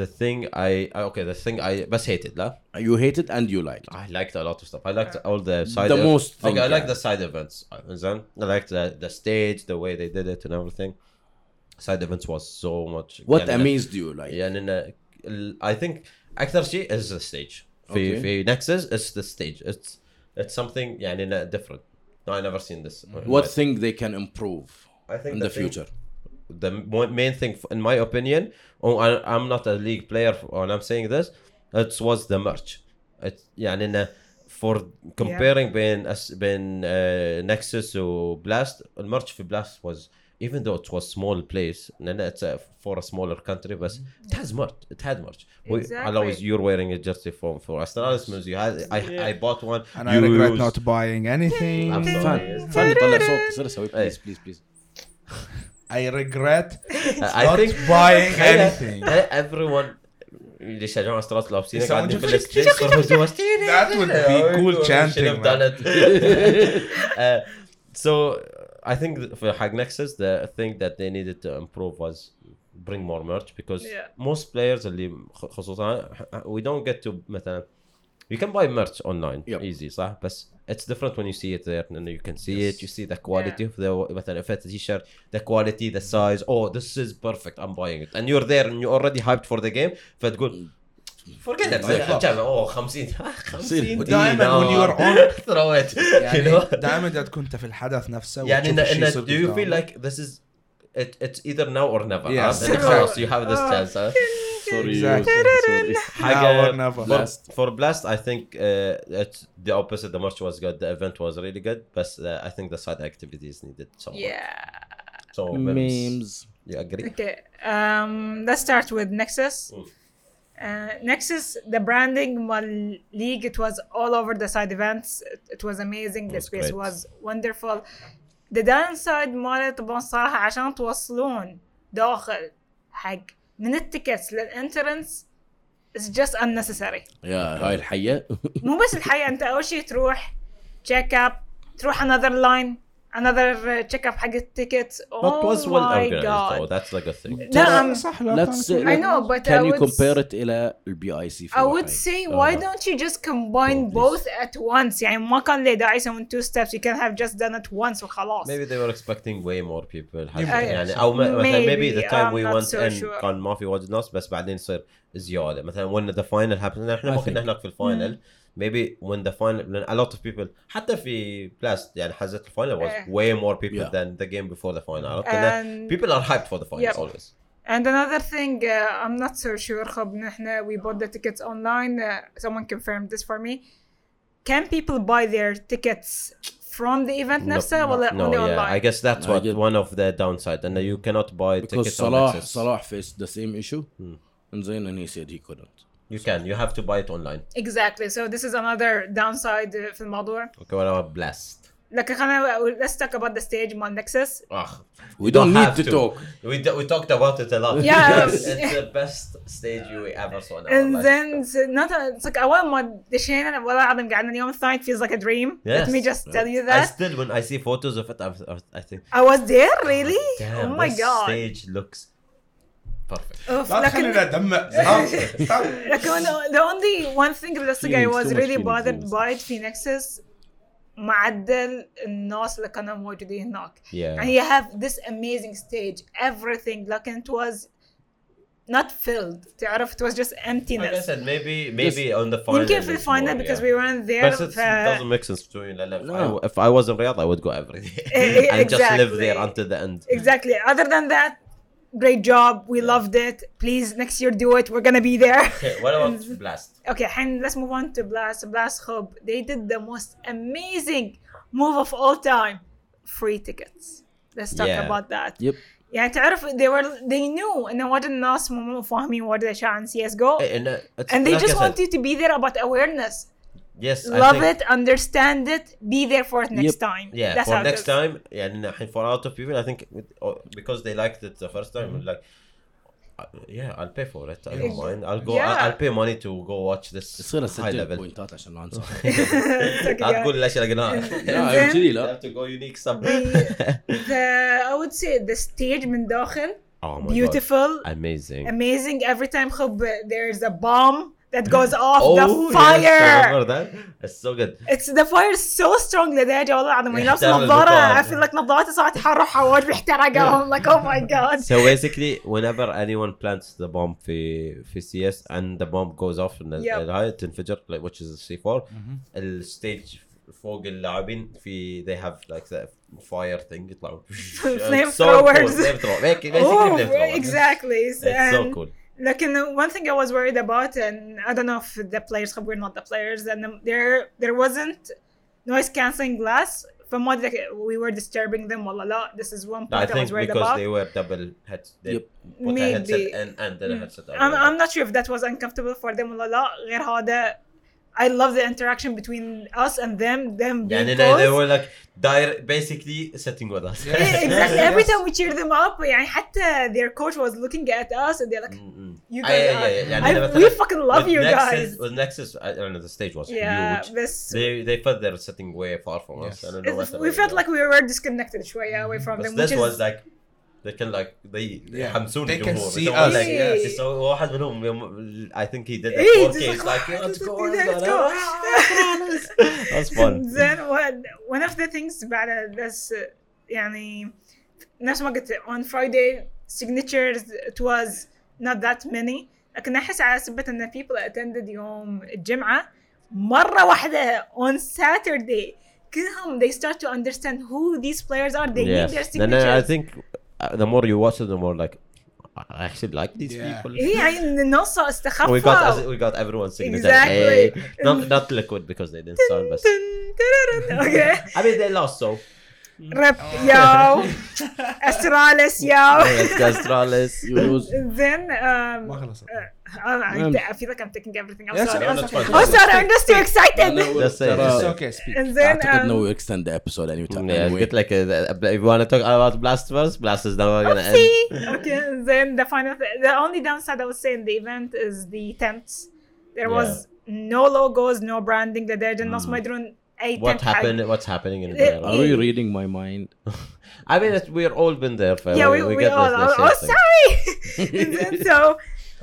the thing I uh, okay the thing I بس hated لا You hated and you liked. I liked a lot of stuff. I liked all the side. The most Okay, thing, I like yeah. the side events. uh, Then I liked the the stage, the way they did it, and everything. Side events was so much. What يعني- amazed you like? يعني إن ال- I think أكثر شيء is the stage. في Okay. في Nexus it's the stage. It's it's something يعني إنه different. No, I never seen this. What thing they can improve I think in the thing- future? the mo- main thing, f- in my opinion, oh, I, I'm not a league player when I'm saying this. It was the merch. It يعني إنه for comparing بين أس بين uh, Nexus و Blast المرch في Blast was even though it was small place لأن it's a, for a smaller country but it has merch it had merch we, Exactly. I always you're wearing a jersey for for Astralis Mills you had I, I bought one And I regret used. not buying anything. I'm sorry. فن فن طلع صوت صير اسوي إيه. please please please. I regret I not think buying تخيل- anything. تخيل everyone اللي يشجعون استرات لابسين يسوون قاعدين في جف- الستريت يصرخوا جوا That would be cool chanting, Should have done it. Uh, so I think th- for Hag Nexus the thing that they needed to improve was bring more merch because Yeah. most players اللي خ- خصوصا we don't get to مثلا you can buy merch online Yep. easy صح بس it's different when you see it there and you can see it you see the quality of the مثلا if it's a t-shirt the quality the size oh this is perfect I'm buying it and you're there and you're already hyped for the game فتقول forget it بالضبط. كم اوه 50 50 ودائما when on you يعني know دائما اذا كنت في الحدث نفسه يعني يصير do you feel like this is it it's either now or never Yes. Exactly. خلاص you have this Oh. chance huh? Sorry. Exactly. Sorry. حاجة or never. for, Blast. for Blast I think uh, it's the opposite the merch was good the event was really good but uh, I think the side activities needed some. Yeah. so Memes. you agree Okay. Um, let's start with Nexus. Mm. Uh, Nexus, the branding mal league, it was all over the side events. It, it was amazing. The space great. was wonderful. The downside مالت طبعا صراحة عشان توصلون داخل حق من التيكتس للانترنس it's just unnecessary. يا هاي الحية مو بس الحقيقة انت اول شيء تروح تشيك اب تروح another line another uh, check up حق التيكتس But oh was well my organized though. god That's like a thing. لا I'm- صح لا Let's كان- say- I know but I Can you would compare it الى البي اي سي I would say why Uh, don't you just combine oh, please. both at once يعني ما كان لي داعي يسوون two steps you can have just done it once وخلاص Maybe they were expecting way more people حتى يمكن. يعني او م- مثلا maybe Maybe, the time I'm we not went so in sure. كان ما في واجد ناس بس بعدين يصير زياده مثلا when the final happened احنا ما I كنا think. هناك في الفاينل maybe when the final لأن a lot of people حتى في بلاست يعني حزت الفاينل was إيه. way more people Yeah. than the game before the final عرفت إنه and people are hyped for the finals Yep. always And another thing, uh, I'm not so sure خب نحن we bought the tickets online. Uh, someone confirmed this for me. Can people buy their tickets from the event No, نفسها ولا no only yeah online? I guess that's I what get- one of the downside and you cannot buy because tickets on صلاح Access. صلاح faced the same issue Hmm. انزين and he said he couldn't you can you have to buy it online Exactly. So this is another downside uh, في الموضوع. okay what about blast لكن خلينا let's talk about the stage مال Nexus. Ugh. we don't need have to talk We, d- we talked about it a lot. Yeah. it's, it's the best stage we ever saw in our And life. then it's not it's like أول ما دشينا والله العظيم قعدنا اليوم الثاني it feels like a dream. Let Yes. me just tell you I that. still, when I see photos of it, I'm, I think, I was there really? damn, oh my this god. stage looks perfect. أوف، لا لكن تخلينا ندمع stop, stop. لكن the only one thing اللي I Feelings, was too much really feelings, bothered feelings. by it في نكسس معدل الناس اللي كانوا موجودين هناك Yeah. and you have this amazing stage everything لكن it was not filled تعرف it was just Like I emptiness said, maybe maybe on the final. يمكن في it's الفاينل more, because yeah. we weren't there But it ف... doesn't make sense to me. Like, If, No. I, if I was in Riyadh, I would go every day Eh, and just live exactly. there until the end. exactly other than that great job we loved it please next year do it we're gonna be there Okay, what about Blast? Okay, and let's move on to Blast. Blast Hub. They did the most amazing move of all time. Free tickets. Let's talk Yeah. about that. Yep. يعني تعرف they were they knew انه واجد الناس مو مو فاهمين واجد اشياء عن سي اس جو And, uh, it's, and they like I just said, want you to be there about awareness. Yes, I Love think- it, understand it, be there for it next Yep. time. Yeah, That's for how it next is. time, يعني الحين for a lot of people, I think with- oh, because they liked it the first time, like, uh, yeah, I'll pay for it. I don't Yes. mind. I'll go. Yeah. I'll, I'll pay money to go watch this يصير high اسجل level. بوينتات عشان لا انسى لا تقول الاشياء اللي قلناها. لا كذي You لا have to go unique stuff. The, I would say the stage من داخل oh my beautiful, god, amazing. amazing. Every time خب there's a bomb that goes off Oh, the yes, fire. remember that? It's so good. It's the fire is so strong لدرجة والله العظيم لابس يحترق نظارة البطاقة. I feel like نظارتي صارت حارة حواج بيحترقوا I'm like oh my god So basically, whenever anyone plants the bomb في في CS and the bomb goes off in the Yep. الهاي تنفجر like which is the C4 الستيج فوق اللاعبين في they have like the fire thing يطلعوا Flame It's so cool. throwers. Flame thrower. Basically, basically oh flame throwers. exactly It's so And cool. لكن one thing I was worried about and I don't know if the players we're not the players and there there wasn't noise cancelling glass فما ادري we were disturbing them ولا لا this is one I point I, think was worried because about they were double heads. They Yep. put a headset Maybe. in and then a headset out. I'm, I'm not sure if that was uncomfortable for them ولا لا غير هذا I love the interaction between us and them them being يعني close. they were like dire- basically sitting with us. Yeah, exactly. Every time we cheer them up, يعني حتى their coach was looking at us and they're like, Mm-mm. you Ah, guys yeah, are, yeah, yeah. يعني I, مثلاً we fucking love with you Nexus, guys. With Nexus, I don't know, the stage was Yeah, huge. بس They they felt they were sitting way far from us. Yes. I don't know it's- what we felt like we were disconnected شوية away from But them, this which is was like they can like they Yeah. يحمسون They can الجمهور. see يسوون us, like- yes. يسوي واحد منهم يوم- I think he did a إيه, 4K. just It's like, like yeah, let's go, let's let's go. go. That's fun. then one, one of the things بعد this uh, يعني نفس ما قلت on Friday signatures it was not that many لكن احس على سبة ان people attended يوم الجمعة مرة واحدة on Saturday كلهم they start to understand who these players are they need their Yes. And then I signatures think uh, the more you watch it, the more like I actually like these Yeah. people. هي يعني النص We got استخفوا we got everyone's signature. Exactly. Hey, not not liquid because they didn't sign, but okay I mean they lost so. Mm. Rep, oh. yo. Astralis, yo. Astralis, Then, um, uh, uh, mm. I feel like I'm taking everything. I'm yes, sorry. I'm. Oh, sorry, I'm just too excited. That's it. It's okay, speak. And then, I um, no, we extend the episode anytime. Yeah, anyway. get like uh, a, if you want to talk about blast first, blast is now we're gonna end. okay, then the final, the only downside I would say in the event is the tents. There was no logos, no branding. The Dejan mm. Nasmaydrun اي what tent حق- happened what's happening in Eh, there Are we reading my mind? I mean it, we're all been there ف yeah we, we, get all this- oh, the oh same thing. sorry so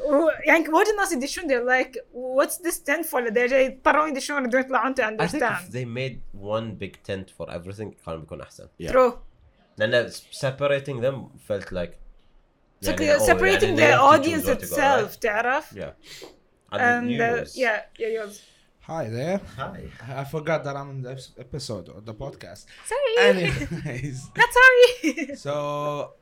و- يعني وايد الناس يدشون they're like what's this tent for لدرجة يضطرون يدشون يقدرون يطلعون to I think if understand they made one big tent for everything كان بيكون احسن Yeah. true لان separating them felt like so يعني, oh, separating يعني the they have to audience choose where to go, itself right? تعرف yeah and and uh, news. yeah yeah yours Hi there. Hi. I forgot that I'm in the episode of the podcast. sorry Anyways, not sorry so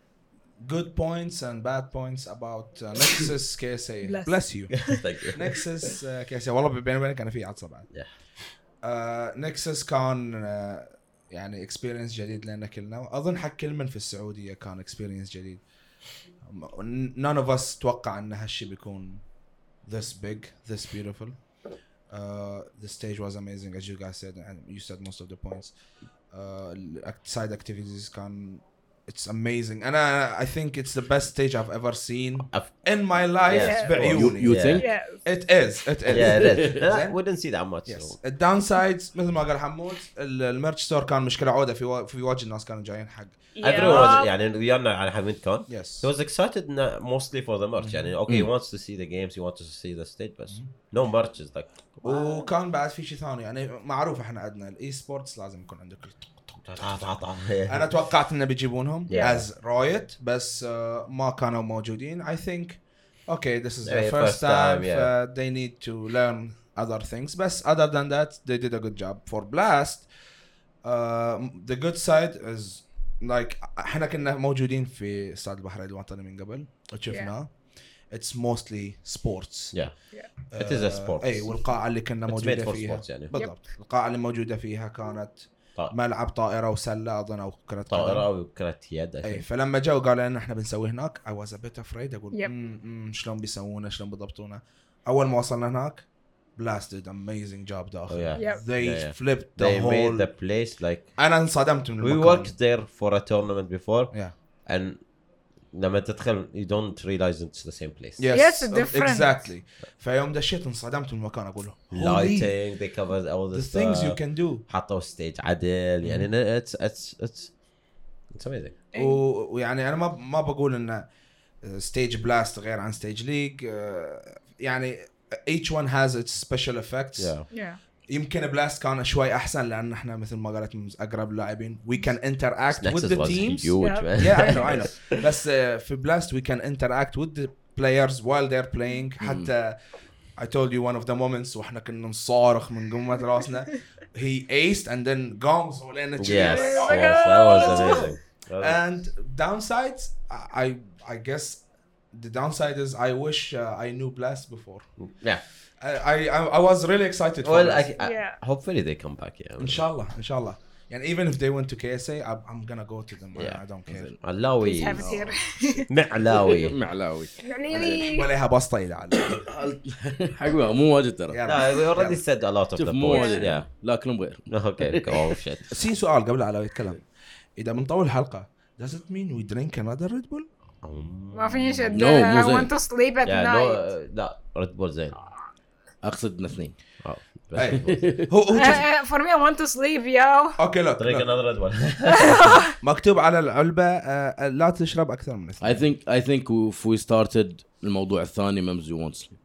good points and bad points about uh, Nexus KSA. Bless. Bless you. Thank you. Nexus uh, KSA والله بيني وبينك انا في عطسه بعد. Yeah. Uh, Nexus كان uh, يعني اكسبيرينس جديد لنا كلنا اظن حق كل من في السعوديه كان اكسبيرينس جديد. None of us توقع ان هالشيء بيكون this big, this beautiful. Uh, the stage was amazing, as you guys said, and you said most of the points. Uh, side activities can it's amazing and I, I think it's the best stage I've ever seen in my life Yeah. بعيوني. You Yeah. think? yeah It is. It is. Yeah, it is. we didn't see that much. Yes. So. sides مثل ما قال حمود ال- ال merch store كان مشكله عوده في و... في وجه الناس كانوا جايين حق Everyone was. يعني ويانا على حميد كان. yes He was excited mostly for the merch. يعني okay, he wants to see the games, he wants to see the stage, but no merch is like. وكان بعد في شيء ثاني يعني معروف إحنا عندنا ال esports لازم يكون عندك أنا توقعت إنه بيجيبونهم is right بس آه، ما كانوا موجودين. I think okay this is the first time ف they need to learn other things بس other ذان that they did a good job for BLAST the good side is like إحنا كنا موجودين في استاد البحرين الوطني من قبل وشفناه yeah. it's mostly sports. Yeah, yeah. Uh, it is a sport اي والقاعة اللي كنا موجودة فيها. يعني. بالضبط. Yep. القاعة اللي موجودة فيها كانت آه. ملعب طائرة وسلة أظن أو كرة طائرة قدم. أو كرة يد اي فلما جاوا قالوا لنا إحنا بنسوي هناك I was a bit afraid أقول شلون بيسوونه شلون بيضبطونه أول ما وصلنا هناك BLAST did amazing job داخل oh, yeah. Yeah. they yeah, yeah. flipped the they whole they made the place like أنا انصدمت من المكان we worked there for a tournament before yeah. and لما تدخل you don't realize it's the same place yes exactly فيوم دشيت انصدمت من المكان أقول اقوله lighting the covers all the things you can do حطوا stage عدل. يعني it's it's it's it's amazing ويعني أنا ما ما بقول انه stage BLAST غير عن stage League آه، يعني each one has its special effects. Yeah. Yeah. يمكن بلاست كان شوي أحسن لأن إحنا مثل ما قالت أقرب لاعبين وي كان انتر اكت وذ ذا تيمز يا اي نو بس في بلاست وي كان انتر اكت وذ ذا بلايرز وايل ذي ار بلاينج حتى اي تولد يو ون اوف ذا مومنتس وإحنا كنا نصارخ من قمة راسنا. هي ايست اند ذن جونز ولينا تشيز يس اند داون سايدز اي اي جس ذا داون سايد از اي ويش i knew بلاست before. يا I I, I- I was really excited for Well, this. I, I, Yeah. hopefully they come back. Yeah. Inshallah, inshallah. And even if they went to KSA, I'm, I'm gonna go to them. I- Yeah. I, don't care. علاوي معلاوي معلاوي يعني ولا بسطة إذا على حقوقها مو واجد ترى. لا we already said a lot of the مو points. واجد Yeah. لكنهم غير Okay. Oh shit. في سؤال قبل على يتكلم إذا بنطول الحلقة does it mean we drink another Red Bull؟ ما في شيء No, مو I want to sleep at Yeah. night No. لا ريد بول زين. اقصد إن اثنين Oh. هو هو Uh, me I want to sleep yo أوكي look. another red one. مكتوب على العلبة آه، لا تشرب أكثر من I اثنين. think I think if we started الموضوع الثاني members you won't sleep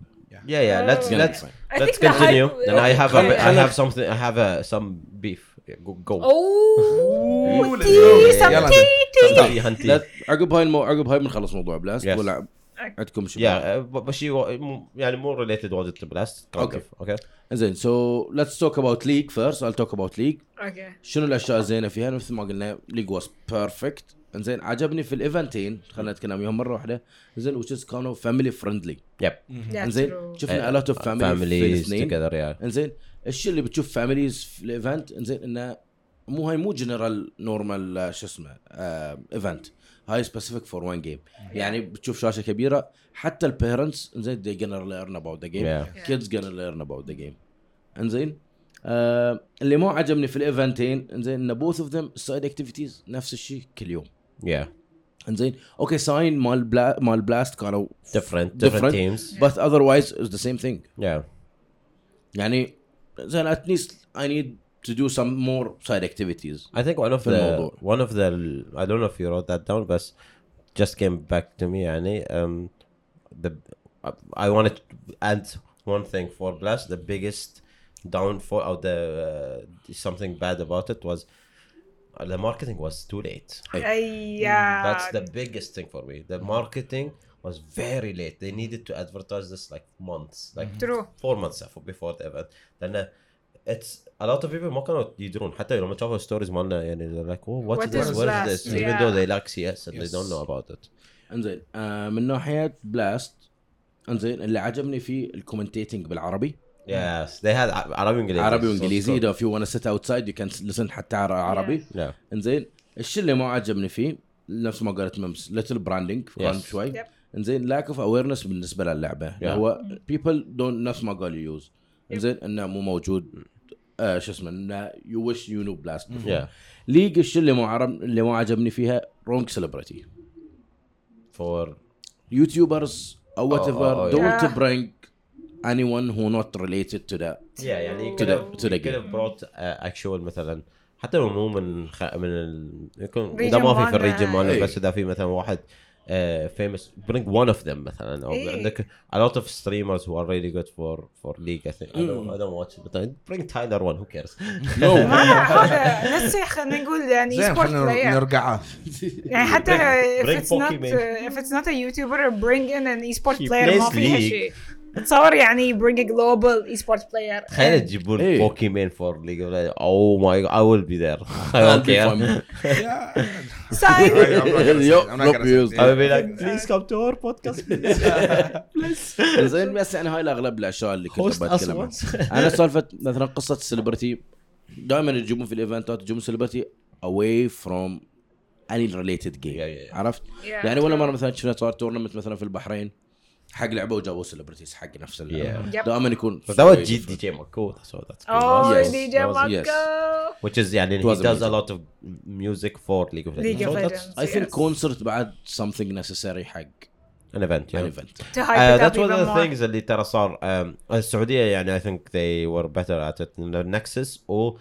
Yeah. Yeah. Let's Uh, let's I let's think the continue. hype- Then I have a, Okay. I have something. I have a some beef. Go. go. Oh some tea Hunty, hunty. لا عقب هاي. عقب هاي بنخلص موضوع BLAST. ولا عندكم شيء Yeah, uh, مو- يعني more related was it to blast. kind Okay. of, Okay. زين so let's talk about League first I'll talk about League okay شنو الأشياء الزينة فيها مثل ما قلنا League was perfect انزين عجبني في ال event ين خلينا نتكلم وياهم مرة واحدة زين which is كانوا family friendly Yep. that's انزين شفنا a lot of family في families الاثنين together. Yeah. انزين الشيء اللي بتشوف families في ال event انزين إنه مو هاي مو general normal شو اسمه event هاي specific for one game يعني بتشوف شاشة كبيرة حتى ال parents إنزين they gonna learn about the game Yeah. kids gonna learn about the game إنزين آه اللي مو عجبني في ال event ين إنزين إن both of them side activities نفس الشيء كل يوم Yeah. إنزين okay sign مال BLA- مال BLAST كانوا Different. Different, Different. teams. but otherwise it was the same thing Yeah. يعني زين least I need to do some more side activities I think one of في the الموضوع. one of the I don't know if you wrote that down but just came back to me يعني um, the I wanted to add one thing for Blast the biggest downfall or the uh, something bad about it was uh, the marketing was too late. أي That's the biggest thing for me. The marketing was very late. They needed to advertise this like months, like True. four months before the event. لأن it's a lot of people ما كانوا يدرون. حتى لما شافوا stories مالنا يعني they're like oh what, What is this? is what Blast? is this? Even Yeah. though they like CS and they Yes. don't know about it. انزين آه من ناحية BLAST انزين اللي عجبني فيه ال commentating بالعربي. Yes. They had عربي وإنجليزي. عربي So وانجليزي اذا في وأنا seat outside you can listen حتى عر- عربي. Good. yeah. انزين الشيء اللي ما عجبني فيه نفس ما قالت ممس ليتل براندنج كان. شوي. Yep. انزين لاك اوف اويرنس بالنسبة للعبة. اللي Yeah. هو بيبل دون نفس ما قالوا يوز انزين إنه مو موجود. آه شو اسمه انه يو ويش يو نو بلاست ليج الشيء اللي ما عرب اللي ما عجبني فيها رونج سيلبرتي for يوتيوبرز أو وات ايفر دونت. برينج anyone who not related to that yeah يعني to the could have brought uh, actual مثلا حتى لو مو من خ... من ال... يكون Region إذا ما في في. ال region مالنا إيه. بس إذا في مثلا واحد uh, famous bring one of them مثلا او إيه. عندك a lot of streamers who are really good for for league I think I don't, I don't watch it but bring Tyler one who cares نو ما هذا نفس خلينا نقول يعني زين سبورت خلينا بلاير نرقعها يعني حتى if bring it's not Pokemon. if it's not a YouTuber bring in an e-sport He player ما plays فيها League. شيء تصور يعني bring a global e-sport player تخيل تجيبون إيه. Pokimane for league oh my. Yup, not used. I will be like please come to our podcast زين بس يعني هاي الأغلب الأشياء اللي كنت بتكلم عنها. أنا سالفة مثلا قصة ال celebrity دائما يجيبون في ال eventات يجيبون celebrity away from any related game. Yeah, yeah, yeah. عرفت؟ Yeah, يعني ولا. مرة مثلا شفنا صار tournament مثلا في البحرين. حق لعبه وجابوا سليبرتيز حق نفس اللعبه Yep. دائما يكون But that was G- DJ Marco. That's what that's cool. Oh, Yes. DJ That was- yes. Marco. Which is yeah, and It he does a lot of music for League of Legends. League of so that's ثينك Yes. كونسرت بعد something necessary حق an event. Yeah. an event To hype Uh, it up that's one of the more. things اللي ترى صار um, السعودية يعني I think they were better at it Nexus or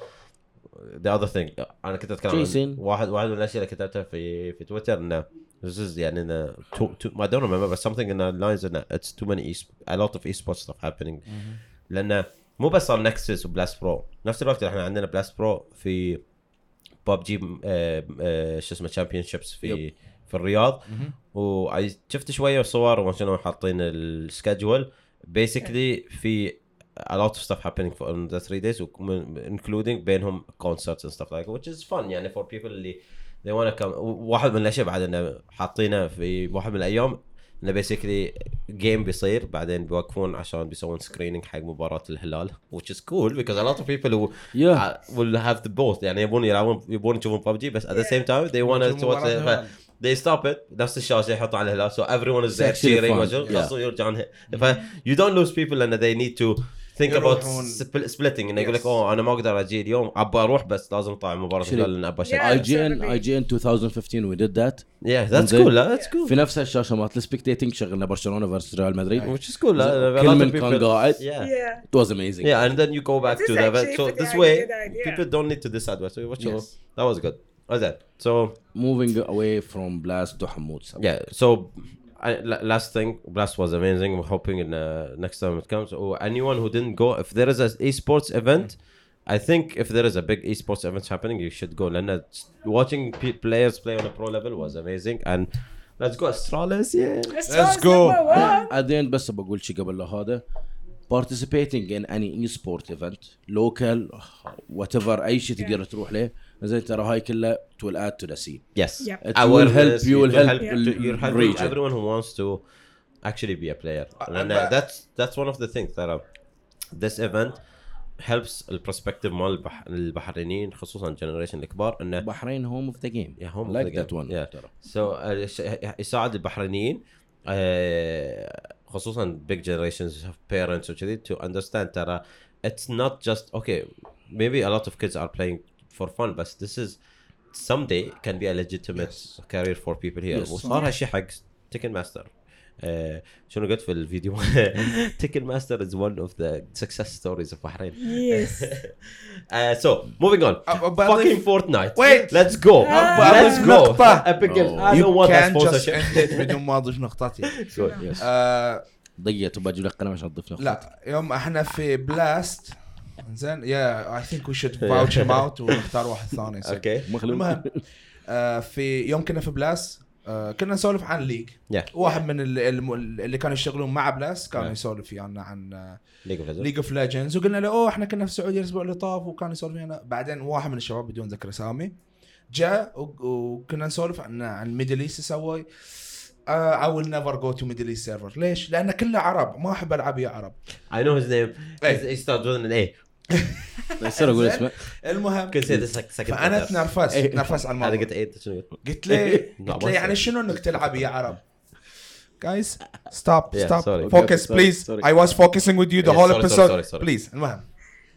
the other thing أنا كنت اتكلم. واحد واحد من الاشياء اللي كتبتها في في تويتر انه this is يعني انه too, too, I don't remember but something in the lines انه it's too many e a lot of esports stuff happening لأنه مو بس صار نكسس و بلاست برو نفس الوقت إحنا عندنا بلاست برو في ببجي آه، شو اسمه championships في في الرياض وشفت شوية صور وشنو حاطين ال schedule basically في a lot of stuff happening for in the three days including بينهم concerts and stuff like which is fun يعني for people اللي they wanna come. واحد من الأشياء بعد إنه حاطينه في واحد من الأيام إنه basically game بيصير بعدين بيوقفون عشان بيسوون screening حق مباراة الهلال which is cool because a lot of people who Yeah. uh, will have the both يعني يبون يلعبون يبون يشوفون ببجي بس at the same time they want to watch they stop it. نفس الشاشه يحطون على الهلال. So everyone is there cheering يرجعون ف you don't lose people and they need to think about يروحون- spl- splitting انه يقول لك. oh أنا ما أقدر أجي اليوم ابى أروح بس لازم اطلع مباراه الهلال لأن ابى Yeah. اشجع AG ان. اي جي ان 2015 وي ديد ذات yeah that's زين. cool لا that's cool في نفس الشاشه مالت السبكتيتنج شغلنا برشلونه فيرس ريال مدريد which is cool لا- a كل من كان قاعد yeah Yeah. it was amazing Yeah, and then you go back to the. So this way, idea. people don't need to decide what. So Yes. that was good. What's that? So moving away from blast to حمود yeah. So I, la- last thing, Blast was amazing. I'm hoping in uh, next time it comes. Or anyone who didn't go, if there is an esports event, I think if there is a big esports event happening, you should go. Lana, watching p- players play on a pro level was amazing. And let's go Astralis, yeah. Let's go. at the end بس بقول شيء قبل لا هذا participating in any e-sport event local whatever اي شيء تقدر تروح له زين ترى هاي كلها it will add to the scene Yes. Yep. It will help you will help helping region. everyone who wants to actually be a player. And uh, that's that's one of the things that uh, this event helps البروسبكتيف مال البح... البحرينيين خصوصا generation الكبار انه بحرين home of the game Yeah, home of like the that game. one Yeah. ترى so uh, ش- يساعد البحرينيين uh, خصوصا big generations have parents وكذي to understand ترى it's not just okay maybe a lot of kids are playing فور فن بس ذس از سم داي كان بي ليجيتيميت career for people here وصار هالشيء حق Tekken Master شنو قلت في الفيديو؟ Tekken Master is one of the success stories of Bahrain yes so moving on fucking Fortnite wait let's go let's go Epic I don't want sponsor بدون ما أضيف نقطتي. Uh, ضيقت وباجي لك قلم عشان اضيف نقطتي. لا يوم إحنا في بلاست زين يا I think we should vouch him out ونختار واحد ثاني. okay مخلوق. المهم آه، في يوم كنا في بلاس آه، كنا نسولف عن ليج Yeah. واحد من اللي كانوا يشتغلون مع بلاس كانوا Yeah. يسولف ويانا عن League of Legends. League of Legends وقلنا له oh إحنا كنا في السعودية الأسبوع اللي طاف وكان يسولف ويانا بعدين واحد من الشباب بدون ذكر اسامي جاء وكنا نسولف عن عن Middle East يسوي. I will never go to Middle East server ليش؟ لأن كله عرب ما أحب ألعب يا عرب. I know his name. إيه. he starts with an A. يصير أقول اسمه المهم sec- second فأنا letter. تنرفزت إيه. على الموضوع قلت شنو قلت؟ لا، قلت له يعني. شنو إنك تلعب يا عرب guys stop stop. focus please. I was focusing with you the whole episode. please المهم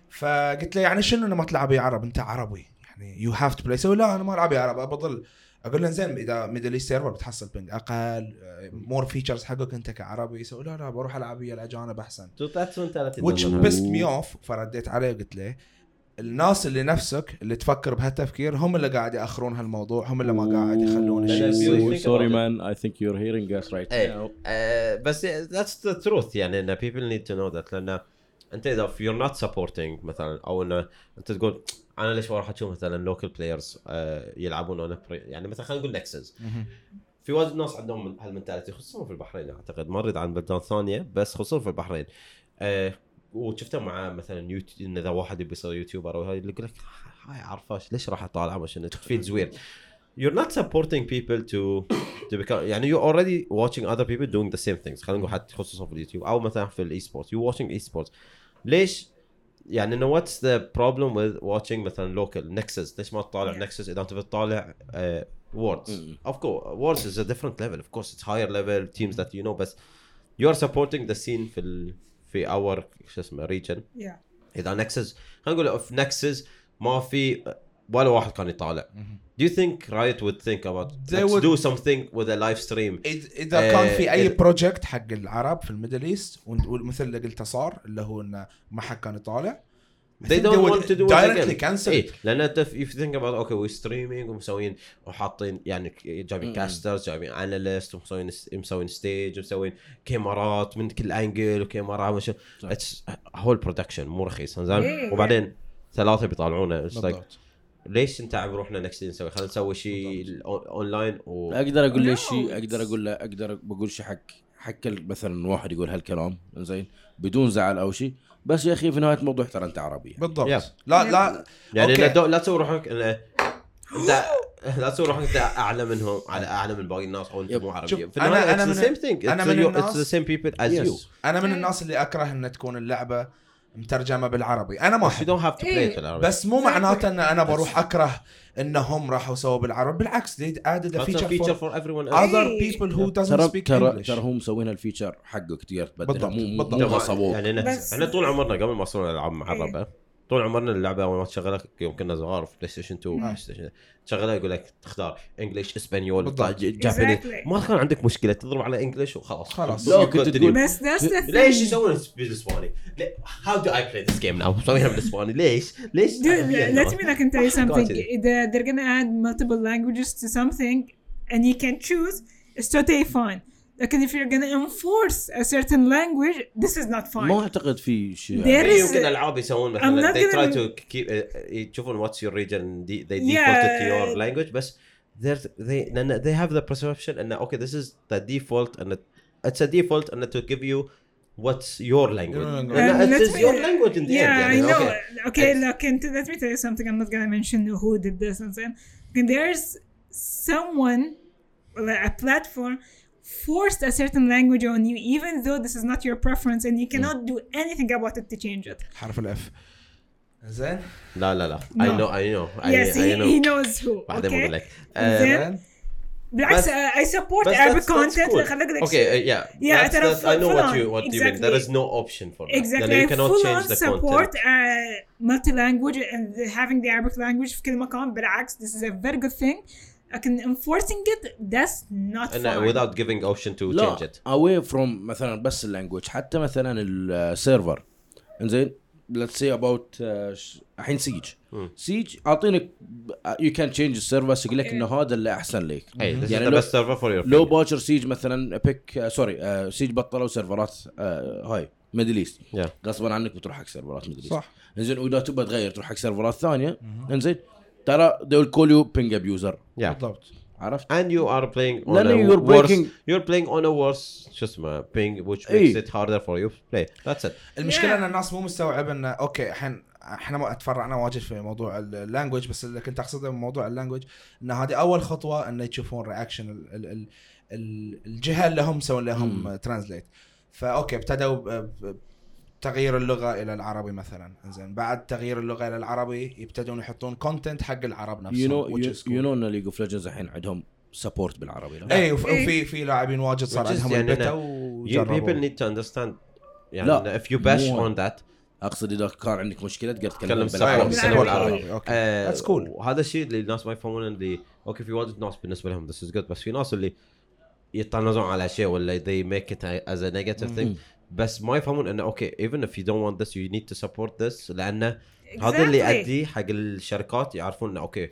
فقلت له يعني شنو إنه ما تلعب يا عرب أنت عربي يعني you have to play يسوي لا أنا ما ألعب يا عرب بضل أقول له زين إذا Middle East server بتحصل ping أقل more features حقك أنت كعربي يسوي لا لا بروح ألعب ويا الأجانب أحسن. have- pissed me off فرديت عليه وقلت له الناس اللي نفسك اللي تفكر بهالتفكير هم اللي قاعد يأخرون هالموضوع هم اللي ما قاعد يخلون الشيء sorry. man I think you're hearing us right آه، بس that's the truth يعني إن people need to know that لأن أنت إذا if you're not supporting مثلا أو إن أنت تقول أنا ليش ما أروح أشوف مثلا players آه، يلعبون on a pre- يعني مثلا خلينا نقول نكسس في وايد ناس عندهم من- هال mentality خصوصا في البحرين. أعتقد ما اريد عن بلدان ثانية بس خصوصا في البحرين. آه وشفته مع مثلا يوتيوب إن إذا واحد يبي يصير يوتيوبر أو هاي اللي يقول لك هاي عرفاش ليش راح اطالع عشان feels weird. You're not supporting people to to become يعني you're already watching other people doing the same things. خلينا نقول حتى خصوصا في اليوتيوب أو مثلا في ال esport you watching esport ليش يعني انه what's the problem with watching مثلا local Nexus ليش ما تطالع Nexus اذا انت بتطالع uh, Worlds Mm. of course Worlds is a different level of course it's higher level teams that you know بس you are supporting the scene في ال في our شو اسمه region Yeah. اذا نكسس خلينا نقول في نكسس ما في ولا واحد كان يطالع do you think Riot would think about They let's would- do something with a live stream? إذ- إذا كان في أي إذا- project حق العرب في ال Middle East ومثل اللي قلته صار اللي هو إنه ما حد كان يطالع they don't would want to do it directly again. cancel إي لأن أنت if you think about okay we're streaming ومسوين وحاطين يعني جايبين. casters جايبين analyst ومسوين مسوين stage ومسوين كاميرات من كل angle وكاميرا صح. it's whole production مو رخيص زين إيه. وبعدين ثلاثة بيطالعونه. It's like ليش نتعب روحنا next نسوي خلينا نسوي شيء اونلاين و أقدر أقول له شيء أقدر أقول له أقدر بقول شيء حق حق مثلا واحد يقول هالكلام زين بدون زعل أو شيء بس يا أخي في نهاية الموضوع ترى أنت عربي بالضبط Yeah. لا لا يعني okay. لا, لا تسوي روحك انت لا تسوي روحك إنت أعلى منهم على أعلى من باقي الناس أو أنت. مو عربي شوف، في it's the من- same thing أنا it's, من you, الناس- it's the same people as Yes. you أنا من. الناس اللي أكره ان تكون اللعبة مترجمة بالعربي. أنا ما احب إيه. بس مو معناته إن أنا بروح أكره إنهم راحوا سووا بالعربي. بالعكس they added a feature feature for for everyone else. other إيه. people who doesn't ترى speak ترى English. ترى هم مسوين ال feature حقك تقدر بالضبط، مو مو بالضبط. يعني إحنا طول عمرنا قبل ما صرنا العاب معربه طول عمرنا اللعبة اول ما تشغلها يوم كنا صغار في بلاي ستيشن 2 بلاي ستيشن تشغلها يقول لك تختار English Español. جاباني Exactly. ما كان عندك مشكلة تضرب على English وخلاص خلاص. لا، كنت تقول- بس the ليش يسوون بالإسباني؟ هاو دو اي بلاي ذيس جيم ناو مسوينها بالإسباني ليش؟ ليش؟ Let me like tell you something. The, they're gonna add multiple languages to something, and you can choose. It's totally fine. Like, if you're gonna enforce a certain language, this is not fine. ما اعتقد في شيء There في is- يمكن العاب يسوون I'm مثلا not they try gonna- to keep uh, يشوفون what's your region they they Yeah. default it to your language بس they're they لأن they have the perception ان okay this is the default and it- it's a default and to give you what's your language Your language. لأن Um, it let is me- your language in the yeah, end يعني I know. okay. Okay, It's- look, and let me tell you something. I'm not gonna mention who did this and then. Okay, there's someone, like a platform, forced a certain language on you, even though this is not your preference, and you cannot do anything about it to change it. حرف الاف زين لا لا لا No. I know I know I, yes, I he, know he knows who. بعدين بقول Okay. لك زين. آه، زين بالعكس بس- uh, I support بس Arabic that's- that's content cool. خليني أقول لك Okay, شيء. uh, yeah. Yeah, That's- ترى that's- I know full what on. you what you mean. There is Exactly. no option for that. Exactly. يعني you I cannot full change on the support content. uh, multi-language and having the Arabic language في كل مكان بالعكس this is a very good thing لكن enforcing it that's not And, fine. without giving option to لا change it. away from مثلا بس اللانجوج حتى مثلا السيرفر إنزين let's say about ش- الحين Siege. Siege أعطينك you can change ال server يقول لك إيه. إنه هذا اللي أحسن لك. Hey, this يعني لو- server for your لو. باكر Siege مثلا back sorry Siege بطلوا سيرفرات آه، هاي Middle East Yeah. غصبا عنك بتروح حق سيرفرات Middle East صح. إنزين وإذا تبغى تغير تروح حق سيرفرات ثانية. إنزين ترى they will call you ping abuser Yeah. بالضبط عرفت؟ And you are playing on لأن a you're worse breaking- you're playing on a worse شو اسمه ping which makes إيه. it harder for you to play. That's it. المشكلة Yeah. إن الناس مو مستوعبة انه okay الحين إحنا ما تفرعنا واجد في موضوع ال language بس اللي كنت أقصده من موضوع ال language إن هذه أول خطوة انه يشوفون reaction ال ال ال ال الجهة اللي هم مسوين لهم translate ف okay ابتدوا تغيير اللغة إلى العربي مثلا زين بعد تغيير اللغة إلى العربي يبتدون يحطون content حق العرب نفسهم you know. you know in League of Legends الحين عندهم support بالعربي لا؟ اي إيه. وفي في لاعبين واجد صار عندهم يعني إنه You people وجربوا need to understand يعني لا، if you bash مو- on that أقصد إذا كان عندك مشكلة تقدر تكلم تتكلم بالعربي أيوة، okay آه، That's cool. وهذا الشيء اللي الناس ما يفهمون اللي okay في واجد ناس بالنسبة لهم this is good بس في ناس اللي يطنزون على شيء ولا they make it as a negative thing بس ما يفهمون إنه okay even if you don't want this you need to support this لأنه هذا اللي. يؤدي حق الشركات يعرفون إنه okay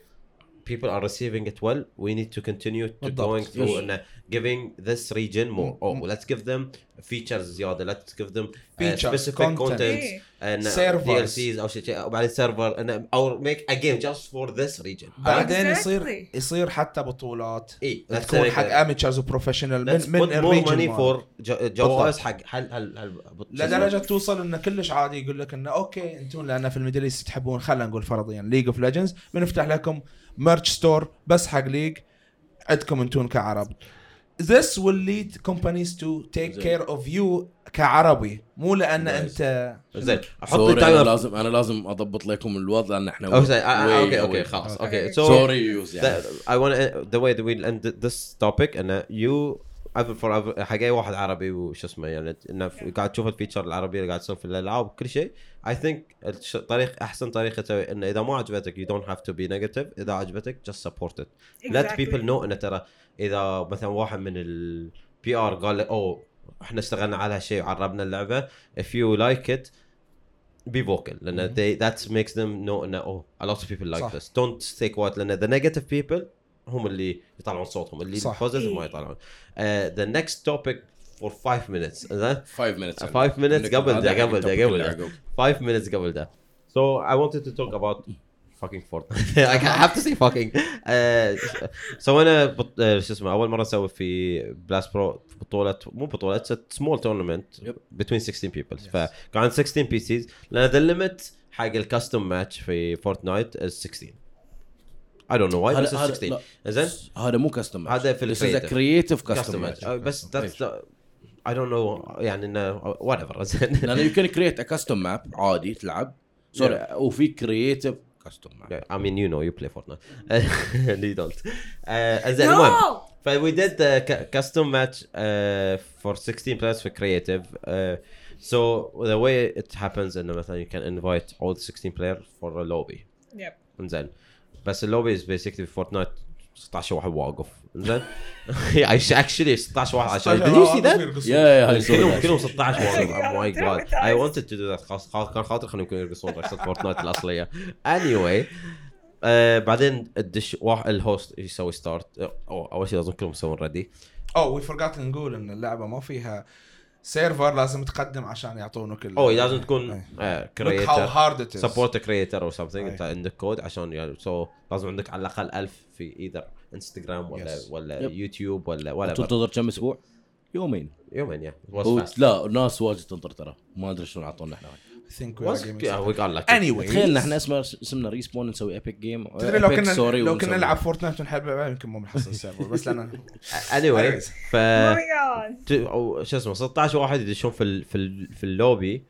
people are receiving it well we need to continue to بالضبط. going through Yes. انه giving this region more Mm, oh let's give them features زياده let's give them uh, Features, specific content. content إيه. and Servers. DLCs أو شيء وبعدين server أو make a game just for this region بعدين Exactly. يصير يصير حتى بطولات اي تكون حق amateurs و professional من put من more ال region money ماله. for ج- جوائز حق هل هل هل لدرجه توصل انه كلش عادي يقول لك انه okay أنتم لأن في ال Middle East تحبون خلينا نقول فرضيا League of Legends بنفتح لكم merch store بس حق League عندكم أنتم كعرب This will lead companies to take زين. care of you كعربي مو لأن. أنت زين أحط sorry أنا لازم أنا لازم أضبط لكم الوضع لأن إحنا آه، آه، okay okay. خلاص Okay. okay so sorry use يعني I want to, the way that we'll end this topic انه you for ever حق اي واحد عربي وش اسمه يعني إنه قاعد تشوف ال feature العربية اللي قاعد تصير في الألعاب وكل شيء. I think الش- طريق أحسن طريقة تسوي إنه إذا ما عجبتك you don't have to be negative. إذا عجبتك just support it. Let Exactly. people know إنه ترى إذا مثلا واحد من ال PR قال لك أوه إحنا اشتغلنا على هالشيء وعربنا اللعبة. If you like it be vocal. لأن they that makes them know إنه أوه a lot of people like صح. this. Don't stay quiet لأن the negative people هم اللي يطلعون صوتهم اللي صح. positive ما إيه. يطلعون. Uh, the next topic for 5 minutes. زين 5 minutes. 5 minutes قبل ده قبل ده قبل ده. ده 5 minutes قبل ده. So I wanted to talk about fucking Fortnite. I have to say fucking. Uh, سوينا uh, شو اسمه أول مرة نسوي في بلاس برو بطولة مو بطولة it's small tournament between 16 people. فكان عندنا 16 PCs لأن the limit حق ال custom match في Fortnite is 16 I don't know why بس هذا 16 لا. زين هذا مو كاستم هذا في This is a الcreative. creative كاستم custom ماتش match بس that's the I don't know يعني انه whatever زين لان يو كان كريت ا كاستم ماب عادي تلعب سوري وفي كرييتيف كاستم ماب I mean you know you play Fortnite and you don't uh, زين المهم No! ف we did the ca- custom match uh, for 16 players for creative uh, so the way it happens انه مثلا you can invite all 16 players for a lobby Yep. انزين بس ال lobby is basically في Fortnite 16 واحد واقف. انزين actually 16 واحد عشان did you see that؟ yeah yeah هاي كلهم sorry كلهم 16 واقف oh my god. I Traumatized. wanted to do that. خلاص كان خاطر خليهم يمكن يرقصون رقصة Fortnite الأصلية. Anyway آه بعدين الدش واحد ال host يسوي start أو أول شيء لازم كلهم يسوون ready oh we forgot نقول إن اللعبة ما فيها server لازم تقدم عشان يعطونك ال أو لازم تكون كريتر hard it is. سبورت كريتر أو something. أي. أنت عندك كود عشان يعني سو لازم عندك على الأقل 1000 في ايذر انستغرام ولا Yes. ولا Yep. يوتيوب ولا ولا تنتظر كم أسبوع؟ يومين. يومين يا لا ناس واجد تنطر ترى. ما أدري شلون اعطونا إحنا think we was are gaming yeah, we got lucky. Anyway. تخيل ان إحنا اسمه اسمنا ريسبون نسوي ايبك جيم تدري لو كنا لو كنا نلعب فورتنايت ونحب لعبة، يمكن ما بنحصل السيرفر بس لأن anyway. ف Oh شو اسمه 16 واحد يدشون في ال في ال في اللوبي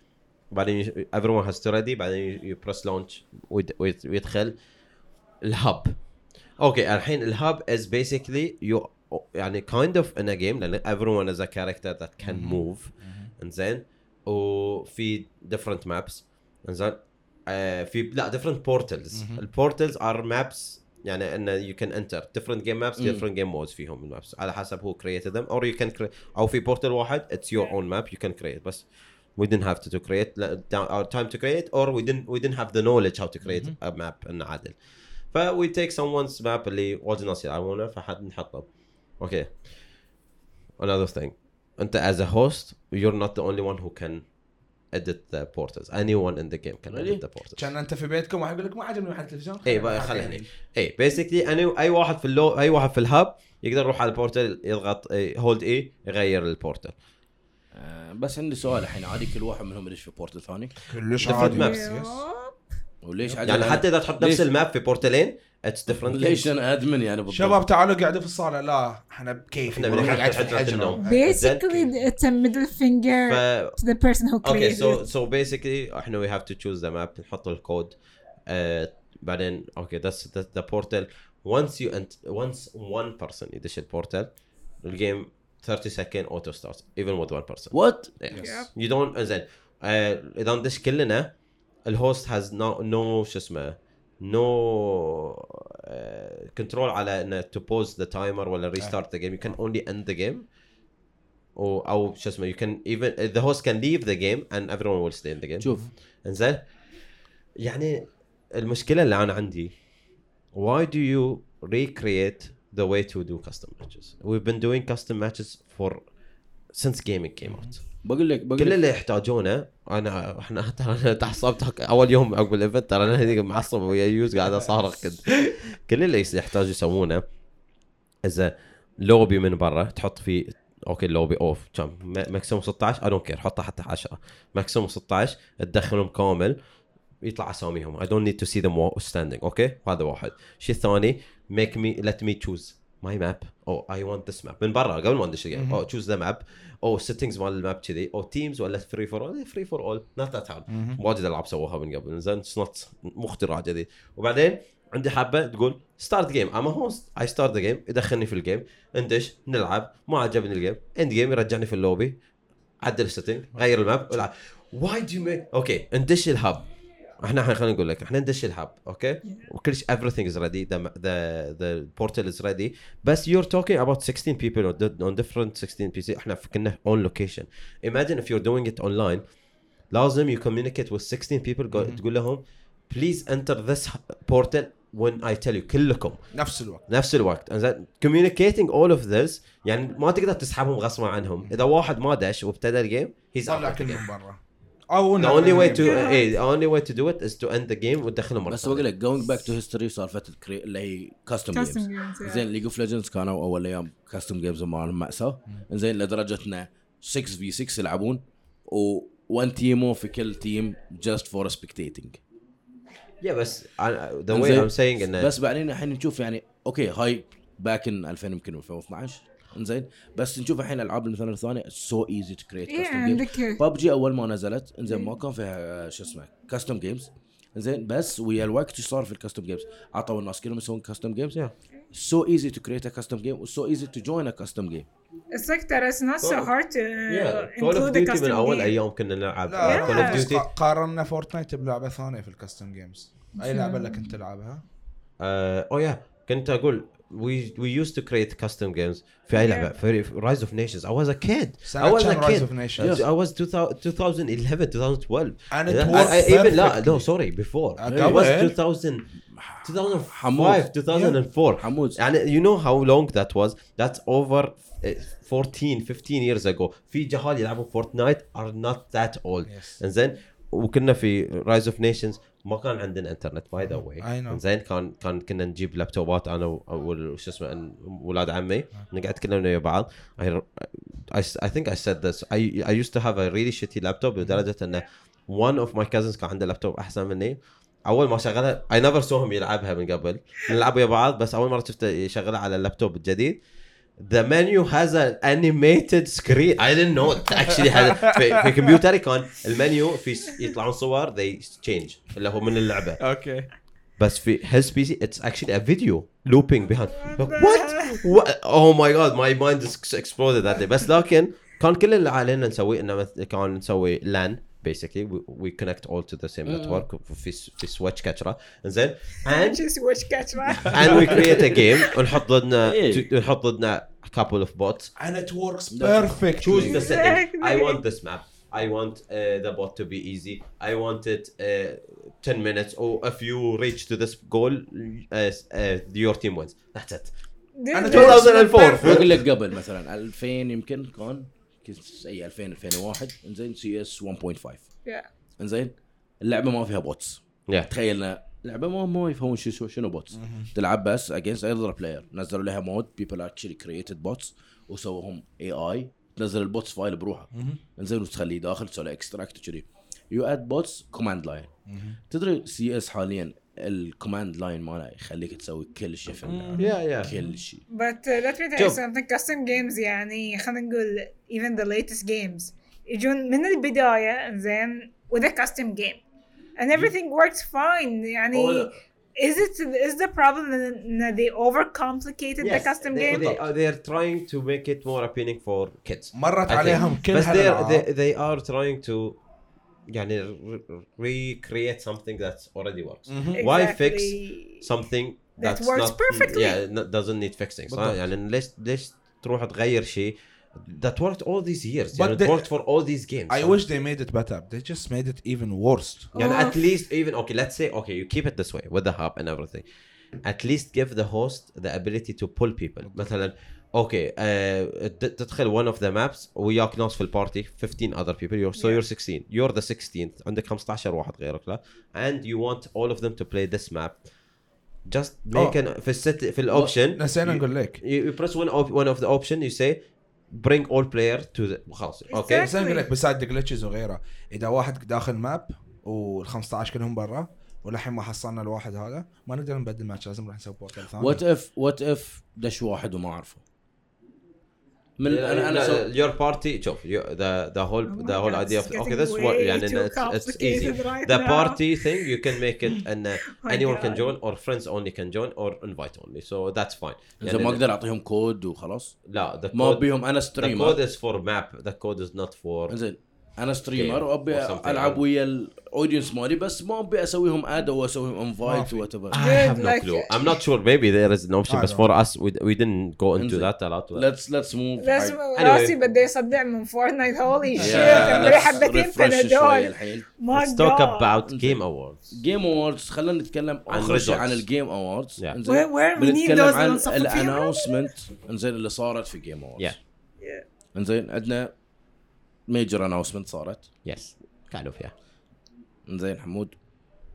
بعدين everyone has to ready بعدين يو بريس لونش ويدخل الهب. أوكي الحين الهب is basically you يعني kind of in a game لأن everyone is a character that can move. إنزين. وفي different maps انزين آه في لا different portals البورتلز are maps يعني انه you can enter different game maps مم. different game modes فيهم المابس على حسب هو created them or you can create أو في بورتال واحد it's your own map you can create بس we didn't have to, to create لا- down- our time to create or we didn't we didn't have the knowledge how to create a map انه عادل ف we take someone's map اللي واجد ناس يلعبونه فحد نحطه أوكي another thing انت as a host you're not the only one who can edit the portals. Anyone in the game can Really? edit the portals. كأن أنت في بيتكم واحد يقول لك ما عجبني محل التلفزيون؟ اي بقى خلي هني اي بيسكلي أي واحد في اللو أي واحد في ال hub يقدر يروح على ال portal يضغط hold اي يغير ال portal آه، بس عندي سؤال الحين. عادي كل واحد منهم يدش في portal ثاني؟ كلش عادي. وليش يعني حتى إذا تحط نفس ال map في بورتالين it's different ليش أنا admin يعني بالضبط؟ شباب تعالوا قاعدوا في الصالة. لا إحنا بكيف. إحنا بنقعد قاعد في حجرة الحجره النوم. Basically, it's a middle finger ف to the person who okay created so. so basically إحنا we have to choose the map نحط الكود آه، بعدين okay that's the portal once you ent once one person يدش ال portal ال game 30 second auto starts even with one person. what Yes. Yep. You don't زين آه، إذا ندش كلنا الهوست هاز نو نو شو اسمه نو كنترول على انه تو بوز ذا تايمر ولا ريستارت ذا جيم يو كان اونلي اند ذا جيم او او شو اسمه يو كان ايفن ذا هوست كان ليف ذا جيم اند everyone ويل ستي ان ذا جيم شوف انزين يعني المشكله اللي انا عندي why do you recreate the way to do custom matches we've been doing custom matches for since gaming came out بقول لك بقول كل اللي يحتاجونه أنا إحنا ترى أنا تعصبت أول يوم عقب ال event ترى أنا هذيك معصب ويا يوز قاعد أصارخ كل اللي يحتاج يسوونه إذا لوبي من برا تحط فيه okay ال lobby of كم maximum 16 I don't care حطها حتى 10 maximum 16 تدخلهم كامل يطلع أساميهم. I don't need to see them standing okay? هذا واحد. الشيء الثاني make me let me choose my map أو I want this map من برا قبل ما ندش ال game أو choose the map أو settings مال ال map كذي. أو teams ولا free for all free for all not that hard واجد ألعاب سووها من قبل. زين it's not مو اختراع جديد وبعدين عندي حبة تقول start game I'm a host I start the game يدخلني في ال game ندش نلعب. ما عجبني ال game end game يرجعني في اللوبي. عدل ال setting غير ال map. ألعب. why do make okay ندش ال hub إحنا إحنا خلينا نقول لك إحنا ندش ال hub okay وكل شيء everything is ready the the the portal is ready بس you're talking about 16 people on, di- on different 16 PC إحنا كنا on location imagine if you're doing it online لازم you communicate with 16 people go, تقول لهم please enter this portal when I tell you كلكم نفس الوقت نفس الوقت انزين communicating all of this يعني ما تقدر تسحبهم غصبا عنهم اذا واحد ما دش وابتدى ال game he's out طلع. كلهم برا أو the only way to Yeah. إيه the only way to do it is to end the game وتدخلهم مره بس. بقول لك going back to history سالفة الكري... اللي هي custom Custom games. زين League of Legends كانوا أول أيام custom games مالهم مأساة زين لدرجة انه 6 في 6 يلعبون و 1 Teemo في كل team just for spectating yeah بس I- the way إنزين. I'm saying انه بس بعدين الحين نشوف يعني okay هاي back in 2000 يمكن 2012 انزين بس نشوف الحين العاب مثلا الثانية. so easy to create custom ببجي أول ما نزلت إنزين ما كان فيها آه، شو اسمه custom games زين بس ويا الوقت إيش صار في ال custom games عطوا الناس كلهم يسوون custom games Yeah. so easy to create a custom game و so easy to join a custom game It's like that. It's not so hard to yeah. Call of Duty custom من أول game. أيام كنا نلعب لا Call of بس Duty. قا- قارنا فورتنايت بلعبة ثانية في ال custom games أي لعبة لك انت تلعبها؟ أوه يا كنت أقول we we used to create custom games في اي لعبه في Rise of Nations I was a kid I سنه was a كان رايز kid اوف نيشنز I was 2000 2011 2012 And it I- worked I- even لا perfectly. no sorry before Uh, it was قبل. 2000 2005 حمود. 2004 حمود. يعني you know how long that was that's over uh, 14 15 years ago في جهال يلعبوا فورتنايت are not that old Yes. انزين وكنا في رايز اوف نيشنز ما كان عندنا إنترنت by the way. زين كان كان كنا نجيب لابتوبات أنا و- وشو اسمه ولاد عمي. نقعد نتكلم ويا بعض. Think I said this. I, I used to have a really shitty laptop لدرجة انه one of my cousins كان عنده لابتوب أحسن مني. أول ما شغلها never saw him يلعبها من قبل. نلعب ويا بعض بس أول مرة شفته يشغلها على اللابتوب الجديد The menu has an animated screen. I didn't know it actually had في, في كمبيوتر يكون المنيو في يطلعون صور they change اللي هو من اللعبة. okay. بس في his PC it's actually a video looping behind what oh my god my mind exploded that بس لكن كان كل اللي علينا نسويه إنه كان نسوي لأن basically we, we connect all to the same Mm. network في في switch كاتشرا زين and just watch catch right and we create a game ونحط ضدنا إيه. نحط ضدنا a couple of bots and it works Choose perfect choose the setting I Exactly. want this map I want uh, the bot to be easy I want it uh, 10 minutes or if you reach to this goal uh, uh, your team wins that's it أنا This- 2004 بقول لك قبل مثلا 2000 يمكن كان كنت I 2000 2001 إنزين CS 1.5 Yeah. إنزين اللعبة ما فيها bots yeah. تخيلنا لعبه ما ما يفهمون شو شنو bots تلعب بس against other player نزلوا لها mod people actually created bots وسووهم اي اي تنزل ال bots file بروحه إنزين وتخليه داخل تسوي له extract وكذي. you add bots command line تدري CS حاليا ال command line ماله يخليك تسوي كل شيء في اللعبه yeah yeah كل شيء But uh, let me tell you something custom games يعني خلينا نقول even the latest games يجون من البداية زين with a custom game and everything works fine يعني Oh, is it is the problem that they overcomplicated the custom they, game they, are, they are trying to make it more appealing for kids مرت I think. عليهم كل بس they are, هالألعاب. they, they are trying to يعني re- recreate something that already works why fix Exactly. something That that's works not perfectly. yeah not, doesn't need fixing صح بالضبط. يعني ليش ليش تروح تغير شيء that worked all these years But يعني it they- worked for all these games I صح؟ wish they made it better they just made it even worse يعني Oh. at least even okay let's say okay you keep it this way with the hub and everything at least give the host the ability to pull people مثلا أوكي uh, تدخل one of the maps وياك ناس في البارتي 15 other people you're, so Yeah. you're 16 you're the 16th عندك 15 واحد غيرك لا؟ And you want all of them to play this map. Just make Oh. an في الست في الاوبشن نسينا you, نقول لك. you, you press one, op, one of the option you say bring all player to the خلاص أوكي. نسينا نقول لك besides glitches وغيره. إذا واحد داخل map وال 15 كلهم برا وللحين ما حصلنا الواحد هذا ما نقدر نبدل ماتش لازم نروح نسوي portal ثاني. وات اف وات اف دش واحد وما اعرفه من أنا أنا سو... your party شوف you, the the من أنا أنا يور بارتي شوف ذا هول ذا هول ايديا أوكي ذس يعني اتس ايزي ذا بارتي ثينج يو كان ميك ات ان اني ون كان جوين اور فريندز اونلي كان جوين اور انفايت اونلي سو ذاتس فاين إذا ما أقدر أعطيهم كود وخلاص؟ لا ما أبيهم أنا streamer the code is for map the code is not for إنزين. أنا streamer وأبي ألعب ويا ال audience مالي بس ما أبي أسويهم add أو أسويهم invite. whatever I have no clue. I'm not sure. Maybe there is an option but don't for us we, we didn't go into that a lot. let's let's move لازم Anyway. راسي بده يصدع من Fortnite holy shit حبتين بنادول الحين. ما let's talk about game awards. game awards خلينا نتكلم عن اخر شيء results. عن ال game awards Yeah. Where- where we need بنتكلم those عن. ال announcement إنزين اللي صارت في game awards yeah. إنزين عندنا major announcement صارت yes kind of yeah انزين حمود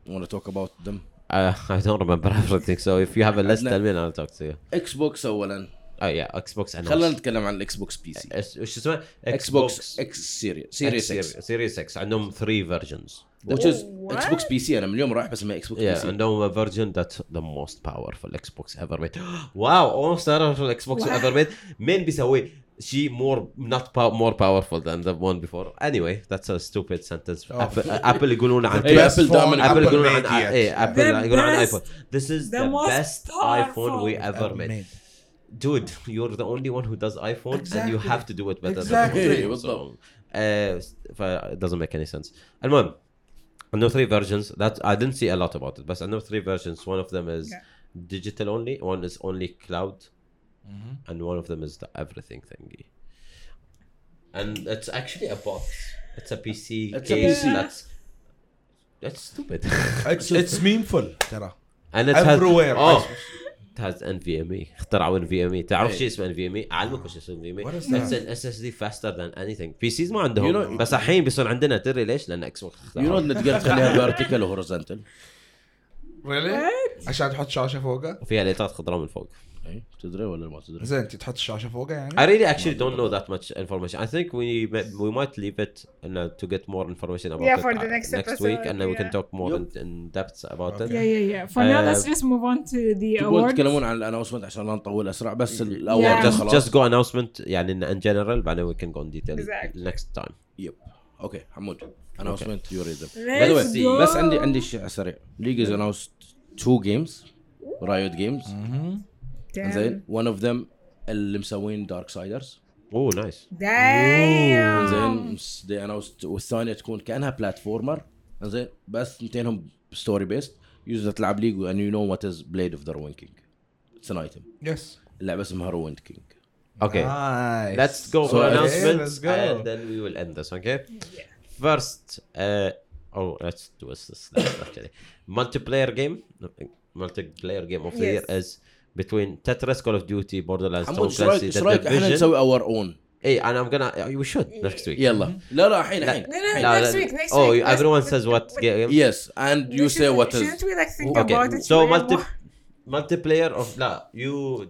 wanna talk about them uh, I don't remember everything so if you have a list عندنا- tell me and I'll talk to you Xbox اولا oh yeah Xbox and خلينا نتكلم عن ال Xbox PC وش اسمه؟ Xbox X Series Series X Series 6 عندهم 3 versions which is What? Xbox PC أنا من اليوم رايح بسميه Xbox P yeah C عندهم a version that's the most powerful Xbox ever made wow most powerful Xbox Wow. ever made مين بيسوي شيء more not pow- more powerful than the one before anyway that's a stupid sentence Oh. Apple, Apple يقولون عن إيه، Best Apple phone دائماً- ابل Apple يقولون عن made yet. ايه ابل The يقولون عن best- ايفون this is the the, most best iPhone we powerful ever made made. dude you're the only one who does iPhone and you Exactly. have to do it better Exactly. than إيه، me. بالضبط. so uh, ف- it doesn't make any sense المهم I know three versions that I didn't see a lot about it but I know three versions one of them is Yeah. digital only one is only cloud And one of them is the everything thingy and it's actually a box it's a PC It's a case PC. that's that's stupid It's it's memeful ترى and it Everywhere. has oh it has NVMe اخترعوا NVMe تعرف إيه. شيء اسمه NVMe اعلمك وش اسمه NVMe it's an SSD faster than anything سيز ما عندهم You know- بس الحين بيصير عندنا تدري ليش؟ لأن إكس بوكس يو نو انك تقدر تخليها فيرتيكال وهورزنتال really عشان تحط شاشه فوقه وفيها ليتات خضراء من فوق إيه، تدري ولا ما تدري؟ زين انت تحط الشاشه فوقه يعني I really actually don't know that much information. I think we we might leave it uh, to get more information about Yeah, it for the uh, next next episode, week, and then we can yeah. talk more in, Yup. in depth about it. Yeah, yeah, yeah. For now, Uh, let's just move on to the awards. تتكلمون عن الاناونسمنت عشان لا نطول اسرع بس Yeah. الأول Just خلاص just go announcement يعني in, general بعدين we can go in detail Exactly. next time. يب أوكي حمود Ready Let's see. go. بس عندي عندي شيء على السريع League has announced two games Riot Games. زين. one of them اللي مسوين Darksiders oh nice. زين دي أنا والثانية تكون كأنها platformer زين بس اثنينهم story based used تلعب League and you know what is Blade of the Ruined King it's an item yes اللعبه اسمها Ruined King okay. let's go for announcement and then we will end this okay first أو ليتس دو ذس مالتي بلاير جيم مالتي بلاير جيم اوف ذا يير از between Tetris, Call of Duty, Borderlands, حمود Tom ايش رايك Clancy, ايش The رايك احنا Division. نسوي اور اون Hey, and I'm gonna, we should next week. يلا لا لا الحين الحين No, no, لا, next لا. week, next oh, week. Let's- everyone but- says what but- game. yes and you say shouldn't- what is Shouldn't we like think Okay, about it? so شوية multi more? multiplayer of لا you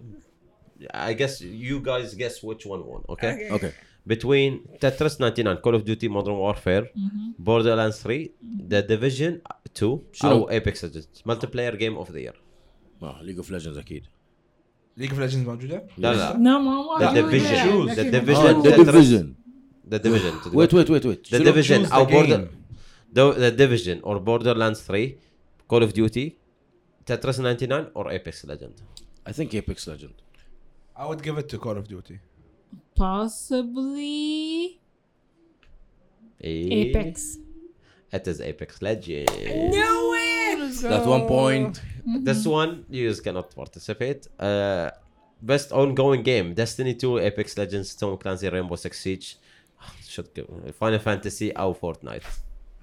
I guess you guys guess which one won okay, Okay. اوكي between Tetris 99 Call of Duty Modern Warfare Borderlands 3 The Division 2 شنو؟ او Apex Legends multiplayer game of the year ليج اوف ليجندز اكيد ليج اوف ليجندز موجوده؟ لا لا No, ما The ما Division. Choose. The لكن- Division. ذا Tetris. ديفيجن The Division ويت ويت ويت ويت The شنو Division choose the او Border game؟ The The Division or Borderlands 3 Call of Duty Tetris 99 or Apex Legends I think Apex Legend I would give it to Call of Duty. Possibly إيه. Apex. It is Apex Legends No way! That one point This one you just cannot participate. Uh, best ongoing game: Destiny 2, Apex Legends, Tom Clancy, Rainbow Six Siege, should go. Final Fantasy or Fortnite.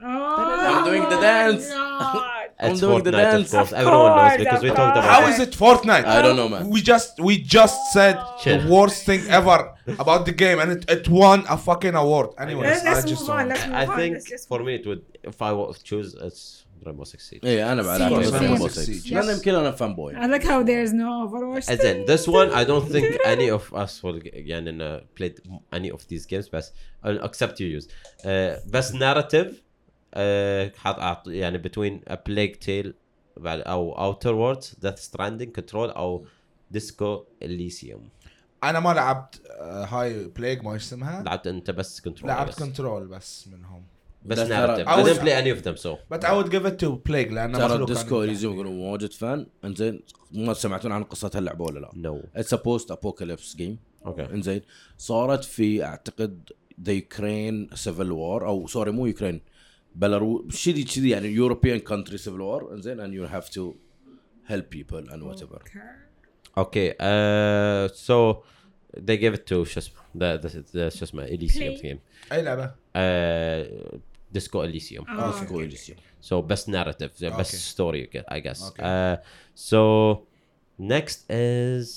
Oh, I'm doing the dance. God. I'm It's doing the dance. of course. Of Everyone knows because we talked about How it. is it Fortnite? I don't know man We just we just said Chill. the worst thing ever about the game, and it, it won a fucking award. Anyways, Let's, I let's just move on. Let's move I on. think Let's just for me it would if I was choose it's Rainbow Six Siege. إيه أنا. Rainbow Siege. Six. Yes. لأن يمكن أنا فان بوي I like how there's no Overwatch. Then this one I don't think any of us will يعني uh, played any of these games بس uh, except you use uh, best narrative uh, حط أعط- يعني between a plague tale بعد أو outer worlds death stranding control أو disco elysium أنا ما لعبت آه، هاي Plague ما اسمها لعبت انت بس control لعبت بس, Control بس منهم بس didn't was- play any of them so. but I would give it to Plague لأنه ترى ال Disco Elysium واجد fun انزين ما سمعتون عن قصة هاللعبة ولا لا؟ No. It's post-apocalypse game okay. انزين صارت في أعتقد the Ukraine civil war أو sorry مو Ukraine Belarus شذي كذي يعني European country civil war انزين and you have to help people and whatever. Okay uh, so they gave it to شو اسمه the, the, the شو اسمه elysium Play. game اي لعبه uh, disco elysium Oh, Disco okay. Elysium. So best narrative, the best Okay. story, you get, I guess. Okay. Uh, so next is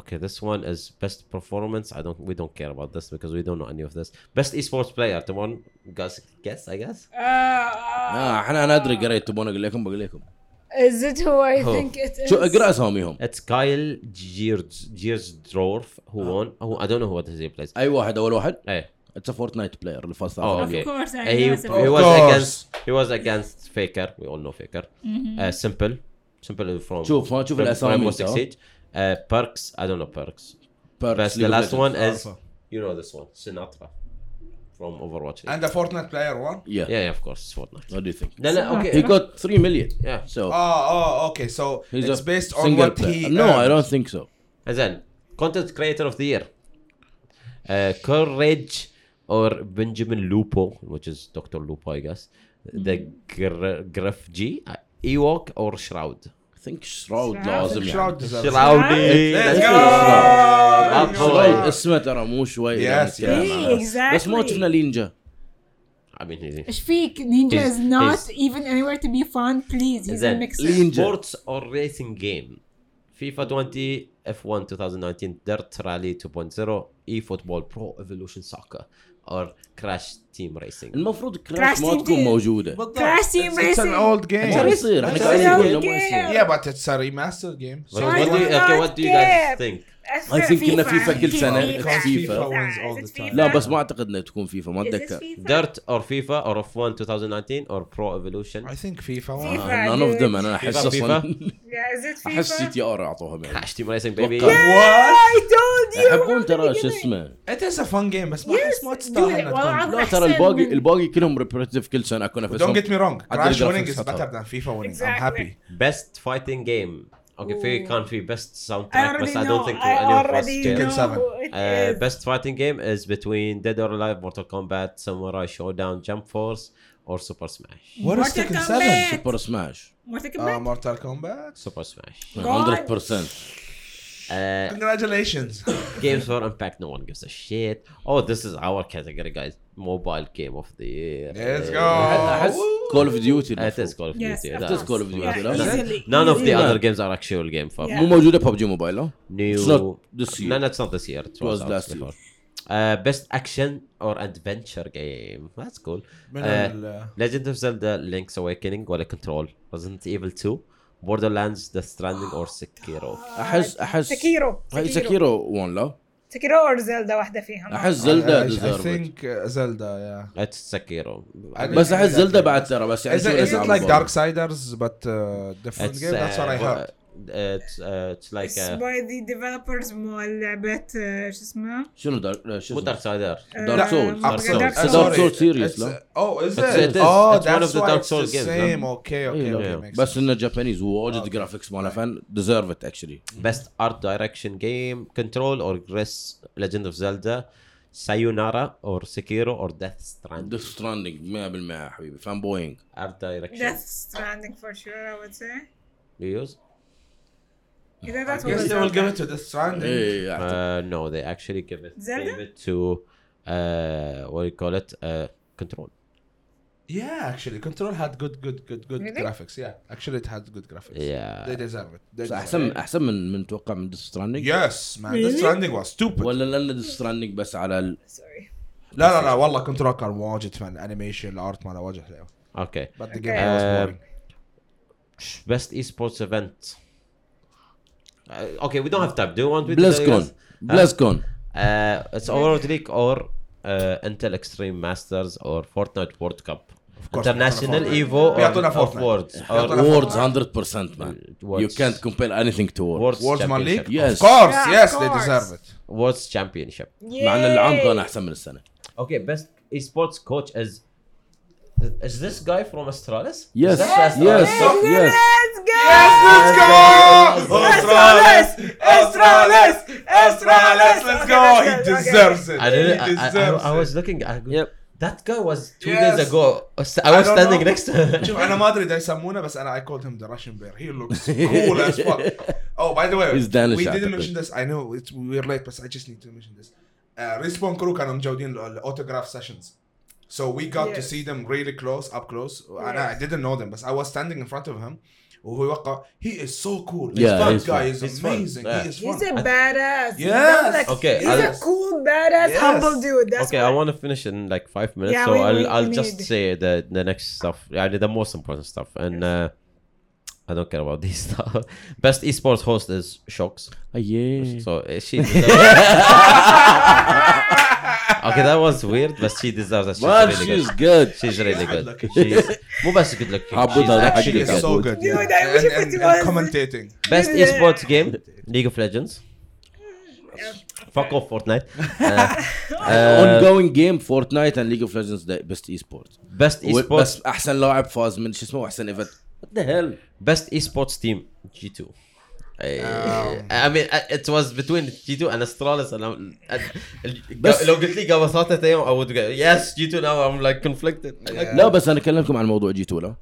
okay. This one is best performance. I don't. We don't care about this because we don't know any of this. Best esports player. The one guys guess. I guess. Uh, اه احنا انا ادري قريت تبون اقول لكم بقول لكم is it who I Who? think it is? شو اقرا اساميهم It's Kyle Gears Gearsdorf who won. Who I don't know what he plays. اي واحد اول واحد Hey. اتس فورتنايت بلاير اللي فاز Oh, Of okay. course, I he, know he some- was Of course. against he was against Faker. We all know Faker. Uh, simple, simple from شوف ما تشوف from الاسامي Rainbow انت Six ها؟ Siege. Uh, perks. I don't know perks. Perks, Best. League The from Overwatch. League. and the Fortnite player one Yeah. yeah, yeah, of course, it's Fortnite. What do you think? No, no, okay. He got 3 million. Yeah. So oh oh okay so he's it's based on single what player. he No, I don't think so. And then content creator of the year. Uh, Courage or Benjamin Lupo, which is Dr. Lupo, I guess. The Gr- Griff G, uh, Ewok or Shroud. Shroud Shroud. لازم يعني. Go. Shroud اسمه ترى مو شوي يعني إيه, exactly. بس ما شفنا لينجا إيش فيك نينجا even anywhere to be fun please he's a Then mixer Ninja. sports or racing game. FIFA 20, F1 2019, Dirt Rally 2.0, eFootball Pro Evolution Soccer, or Crash Team Racing. المفروض كراش كراش ما تيم تكون تيم. موجوده it's an Racing. old game ما يصير إحنا قاعدين نقول game. يصير yeah but it's a remastered game But so what I think? I think إن فيفا كل سنة Because فيفا. لا بس ما اعتقد انها تكون فيفا ما اتذكر FIFA? Dirt or FIFA or F1 2019 or Pro Evolution? I think FIFA won FIFA. نون اوف ذم أنا احس. أصلا Yeah, is it احس FIFA? جي تي ار يعني Racing baby. أتوقع. I told you يحبون ترى شو اسمه it is a fun game بس ما احس ما تستاهل. لا ترى الباقي الباقي كلهم ريبريتيف كل سنه اكون Don't نفسهم get me wrong عدل Crash الجرافيكس winning is خطر. better than FIFA winning I'm Exactly. happy Best fighting game. Okay, في كان في best I soundtrack already بس I know. don't think I any of us already care. Tekken know 7. who it Uh, is- best fighting game is between Dead or Alive, Mortal Kombat, Samurai Showdown, Jump Force, or Super Smash. What is Mortal Tekken Kombat. 7? سوبر سماش Mortal Uh, Kombat. Mortal Kombat. Super Smash. God. 100% Uh, Congratulations. games for Impact, no one gives a shit. Oh, this is our category, guys. Mobile game of the year. Let's Uh, go. احس كول اوف ديوتي It is Call of Yes, Duty. of that's- It is Call of Duty. Yeah, لا. easily. None of the easily. other games are actual game for Yeah. مو موجوده ببجي موبايل لا new. It's not this year. No, no, it's not this year. It was was, out last year. before. Uh, best action or adventure game. That's cool. من Uh, ال- Legend of Zelda: Link's Awakening ولا Control. Resident Evil 2. Borderlands: Death Stranding or Sekiro. احس احس سكيرو هاي سكيرو 1 لا سكيرو اور زلدا واحدة فيهم احس زلدا uh, Zelda, yeah. It's Sekiro. I بس احس زلدا بعد ترى بس يعني Is it, شو is it يلعبوا like بعض. Darksiders but uh, different Uh, uh, uh, like It's uh, by the developers مال لعبة آه، شو اسمه شنو دارك شو مو اسمه؟ دارك سايدر Dark Souls. آه، Dark Souls. Dark It's Souls. Dark Souls series, It's, لا؟ oh. Oh, Souls the games, same. no? Okay, okay, إيه، okay. لا. makes بس. انه جابانيز وواجد جرافيكس ماله فن deserve it actually best art direction game control or Gris Legend of Zelda Sayonara or Sekiro or Death Stranding ديث ستراندنج 100% يا حبيبي فان بوينج art direction Death Stranding for sure I would say you use إذا I that's guess they will give it to Death Stranding. ايه uh, no they actually give it Zelda? gave it to uh, what do you call it uh, control Yeah, actually, Control had good, good, good, good Really? graphics. Yeah, actually, it had good graphics. yeah They deserve it. They بس deserve احسن it. احسن من من توقع من ديث ستراندنج Yes, man. Really? Death Stranding was stupid. ولا لان ديث ستراندنج بس على ال... sorry لا لا لا والله كنترول كان واجد فن انيميشن الارت ماله واجد حلو okay but the Okay. game was Um, boring best esports event uh, okay we don't have time do you want me to tell you بلازكون guys? بلازكون Uh, it's Overwatch League or uh, Intel Extreme Masters or Fortnite World Cup. course, International بيعطونا Evo or بيعطونا of Fortnite. Words or بيعطونا ووردز 100% man you Words. can't compare anything to words Words Worlds Man League Championship. Yes. of course Yeah, of yes they course. deserve it Words Championship. مع ان العام كان احسن من السنه Okay, best esports coach is is this guy from Astralis? Yes, Is that yes, Astralis? yes. Let's go let's go Astralis! Astralis! Astralis! let's Okay, go let's he go, okay. deserves it I, didn't, he I, I, deserves I was it looking. I, Yep. That guy was two Yes. days ago. I was I don't standing know. next to him. شوف انا ما ادري ده يسمونه بس انا I called him the Russian bear he looks cool as fuck oh by the way He's Danish, we didn't أعتقد. mention this I know it's we're late but I just need to mention this uh, Respawn crew كانوا مجودين الاوتوغراف sessions so we got to Yes. see them really close up close and I Yes. didn't know them but I was standing in front of him وهو يوقع he is so cool Yeah, this fun he's guy fun. is He's fun. amazing Yeah. he is He's fun a badass. Yes. He's like- Okay, He's a I'll- cool, badass, Yes. humble dude. That's okay, why. I want to finish in like five minutes, Yeah, so we- I'll we- I'll we just need- say the the next stuff. Yeah, the most important stuff, and uh, I don't care about these stuff. Best esports host is Shocks. ايه So uh, she. okay, that was weird, but she deserves it. She's Man, really she's good. good. She's really good. looking. She's مو بس good looking. عبود She's هذا حق actually she is good. so good Dude, yeah. I wish and, it and, was- and commentating Best Yeah. esports game, League of Legends. Fuck off Fortnite. Uh, ongoing game فورتنايت and League of Legends the best esports best esports بس احسن لاعب فاز من شو اسمه احسن ايفنت what the hell best esports team G2. I, I mean uh, it was between G2 and Astralis and I'm, بس- لو قلت لي ثلاثة أيام I would go yes G2 now I'm like conflicted. Yeah. لا بس أنا أكلمكم عن موضوع G2 لا.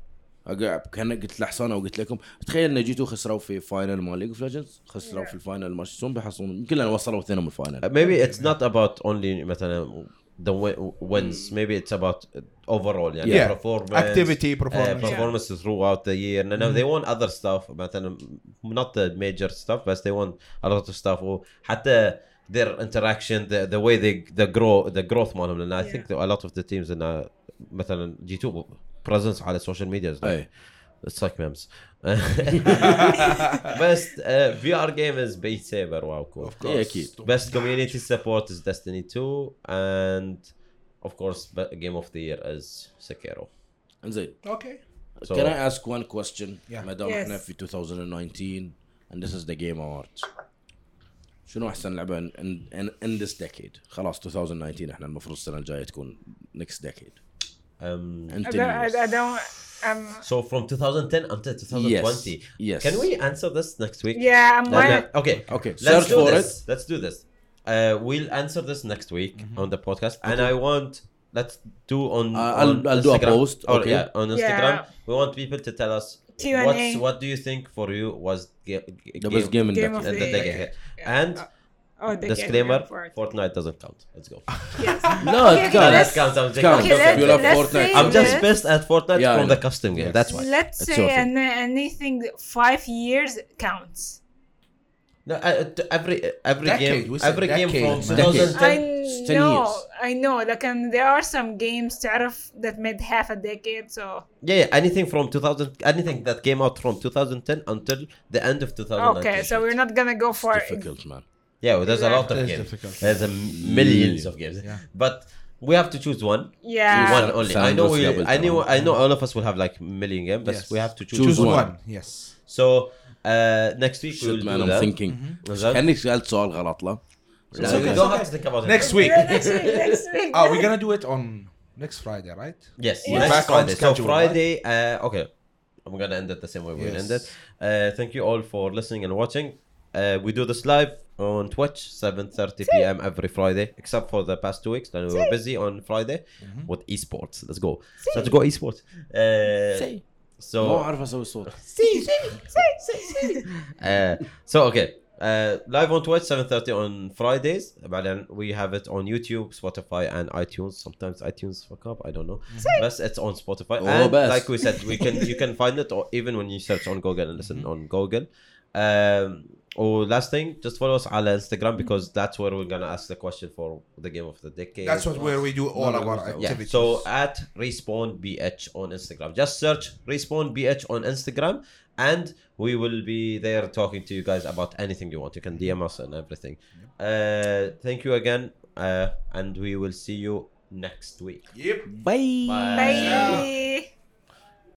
كان قلت لحسان أو قلت لكم. تخيل إن G2 خسروا في final مال League of Legends خسروا في ال final مال شو بيحصلون؟ يمكن لأن وصلوا اثنينهم ال final maybe it's not about only مثلا the win- wins maybe it's about overall يعني Yeah. performance activity uh, performance performance throughout the year no, no they want other stuff مثلا not the major stuff but they want a lot of stuff وحتى their interaction the, the way they the grow the growth مالهم لان I Yeah. think that a lot of the teams in uh, مثلا G2 presence على social media is like اي it's like memes best uh, VR game is Beat Saber wow cool Of course. إيه، أكيد. Best community support is Destiny 2 and of course be- game of the year is Sekiro. زين okay So Can I ask one question Yeah. ما دام Yes. احنا في 2019 and this is the game awards شنو احسن لعبه in, in, in this decade خلاص 2019 احنا المفروض السنه الجايه تكون next decade um, in I 10 don't, I, years I don't, um, so from 2010 until 2020. Yes. yes. Can we answer this next week? yeah, I'm No, no, Okay. Okay, Let's search do for this. it. Let's do this. uh, we'll answer this next week on the podcast, and I want let's do on. Uh, I'll- on I'll do a post, Or, okay. yeah, on Instagram. Yeah. We want people to tell us Q&A. what's what do you think for you was ga- ga- The best game in Game the of in the the- decade. And Oh, the disclaimer: for it. Fortnite doesn't count. Let's go. Yes. No, Okay, it okay, counts. let's- That counts. I'm It just- counts. Okay, let's- you love let's Fortnite. say- I'm just Let's- pissed at Fortnite Yeah, I from the know. custom game. Yes. That's why. Let's It's say your thing. an, anything five years counts. No, uh, t- every every Decade, game, we said every game decade, from man. 2010. I It's 10 know, years. I know. Like, and there are some games تعرف that made half a decade. So Yeah, yeah, anything from 2000, anything that came out from 2010 until the end of 2019. okay, so we're not gonna go for difficult, man. Yeah, well, there's a lot of It's games. difficult. There's a millions of games, Yeah. but we have to choose one. yeah. one only. I know. We, Sandwich I know. double I know. All of us will have like million games, but Yes. we have to choose, Choose one. one. Yes. So uh, next week Shit, we'll man, do I'm that. thinking. Is that- كانك سالت سؤال غلط لا No, It's you okay. don't have to think about it. Next week. next week. Next week. Oh, we're gonna do it on next Friday, right? Yes, We're next back on Friday. So schedule, Friday, uh, okay. I'm gonna end it the same way we Yes. ended. Uh, thank you all for listening and watching. Uh, we do this live on Twitch, 7:30 p.m. every Friday, except for the past two weeks. Then we were busy on Friday with esports. Let's go. So let's go esports. Uh, ما so اعرف اسوي صوت uh, so okay. Uh, live on Twitch 7:30 on Fridays. بعدين we have it on YouTube, Spotify, and iTunes. Sometimes iTunes fuck up. I don't know. But it's on Spotify. Oh, and best. like we said, we can you can find it or even when you search on Google and listen on Google. Um, Oh, last thing, just follow us on Instagram because that's where we're gonna ask the question for the game of the decade. That's what where we do all no, our yeah. activities. So at respawn bh on Instagram, just search respawn bh on Instagram, and we will be there talking to you guys about anything you want. You can mm-hmm. DM us and everything. Uh, thank you again, uh, and we will see you next week. Yep. Bye. Bye. Bye.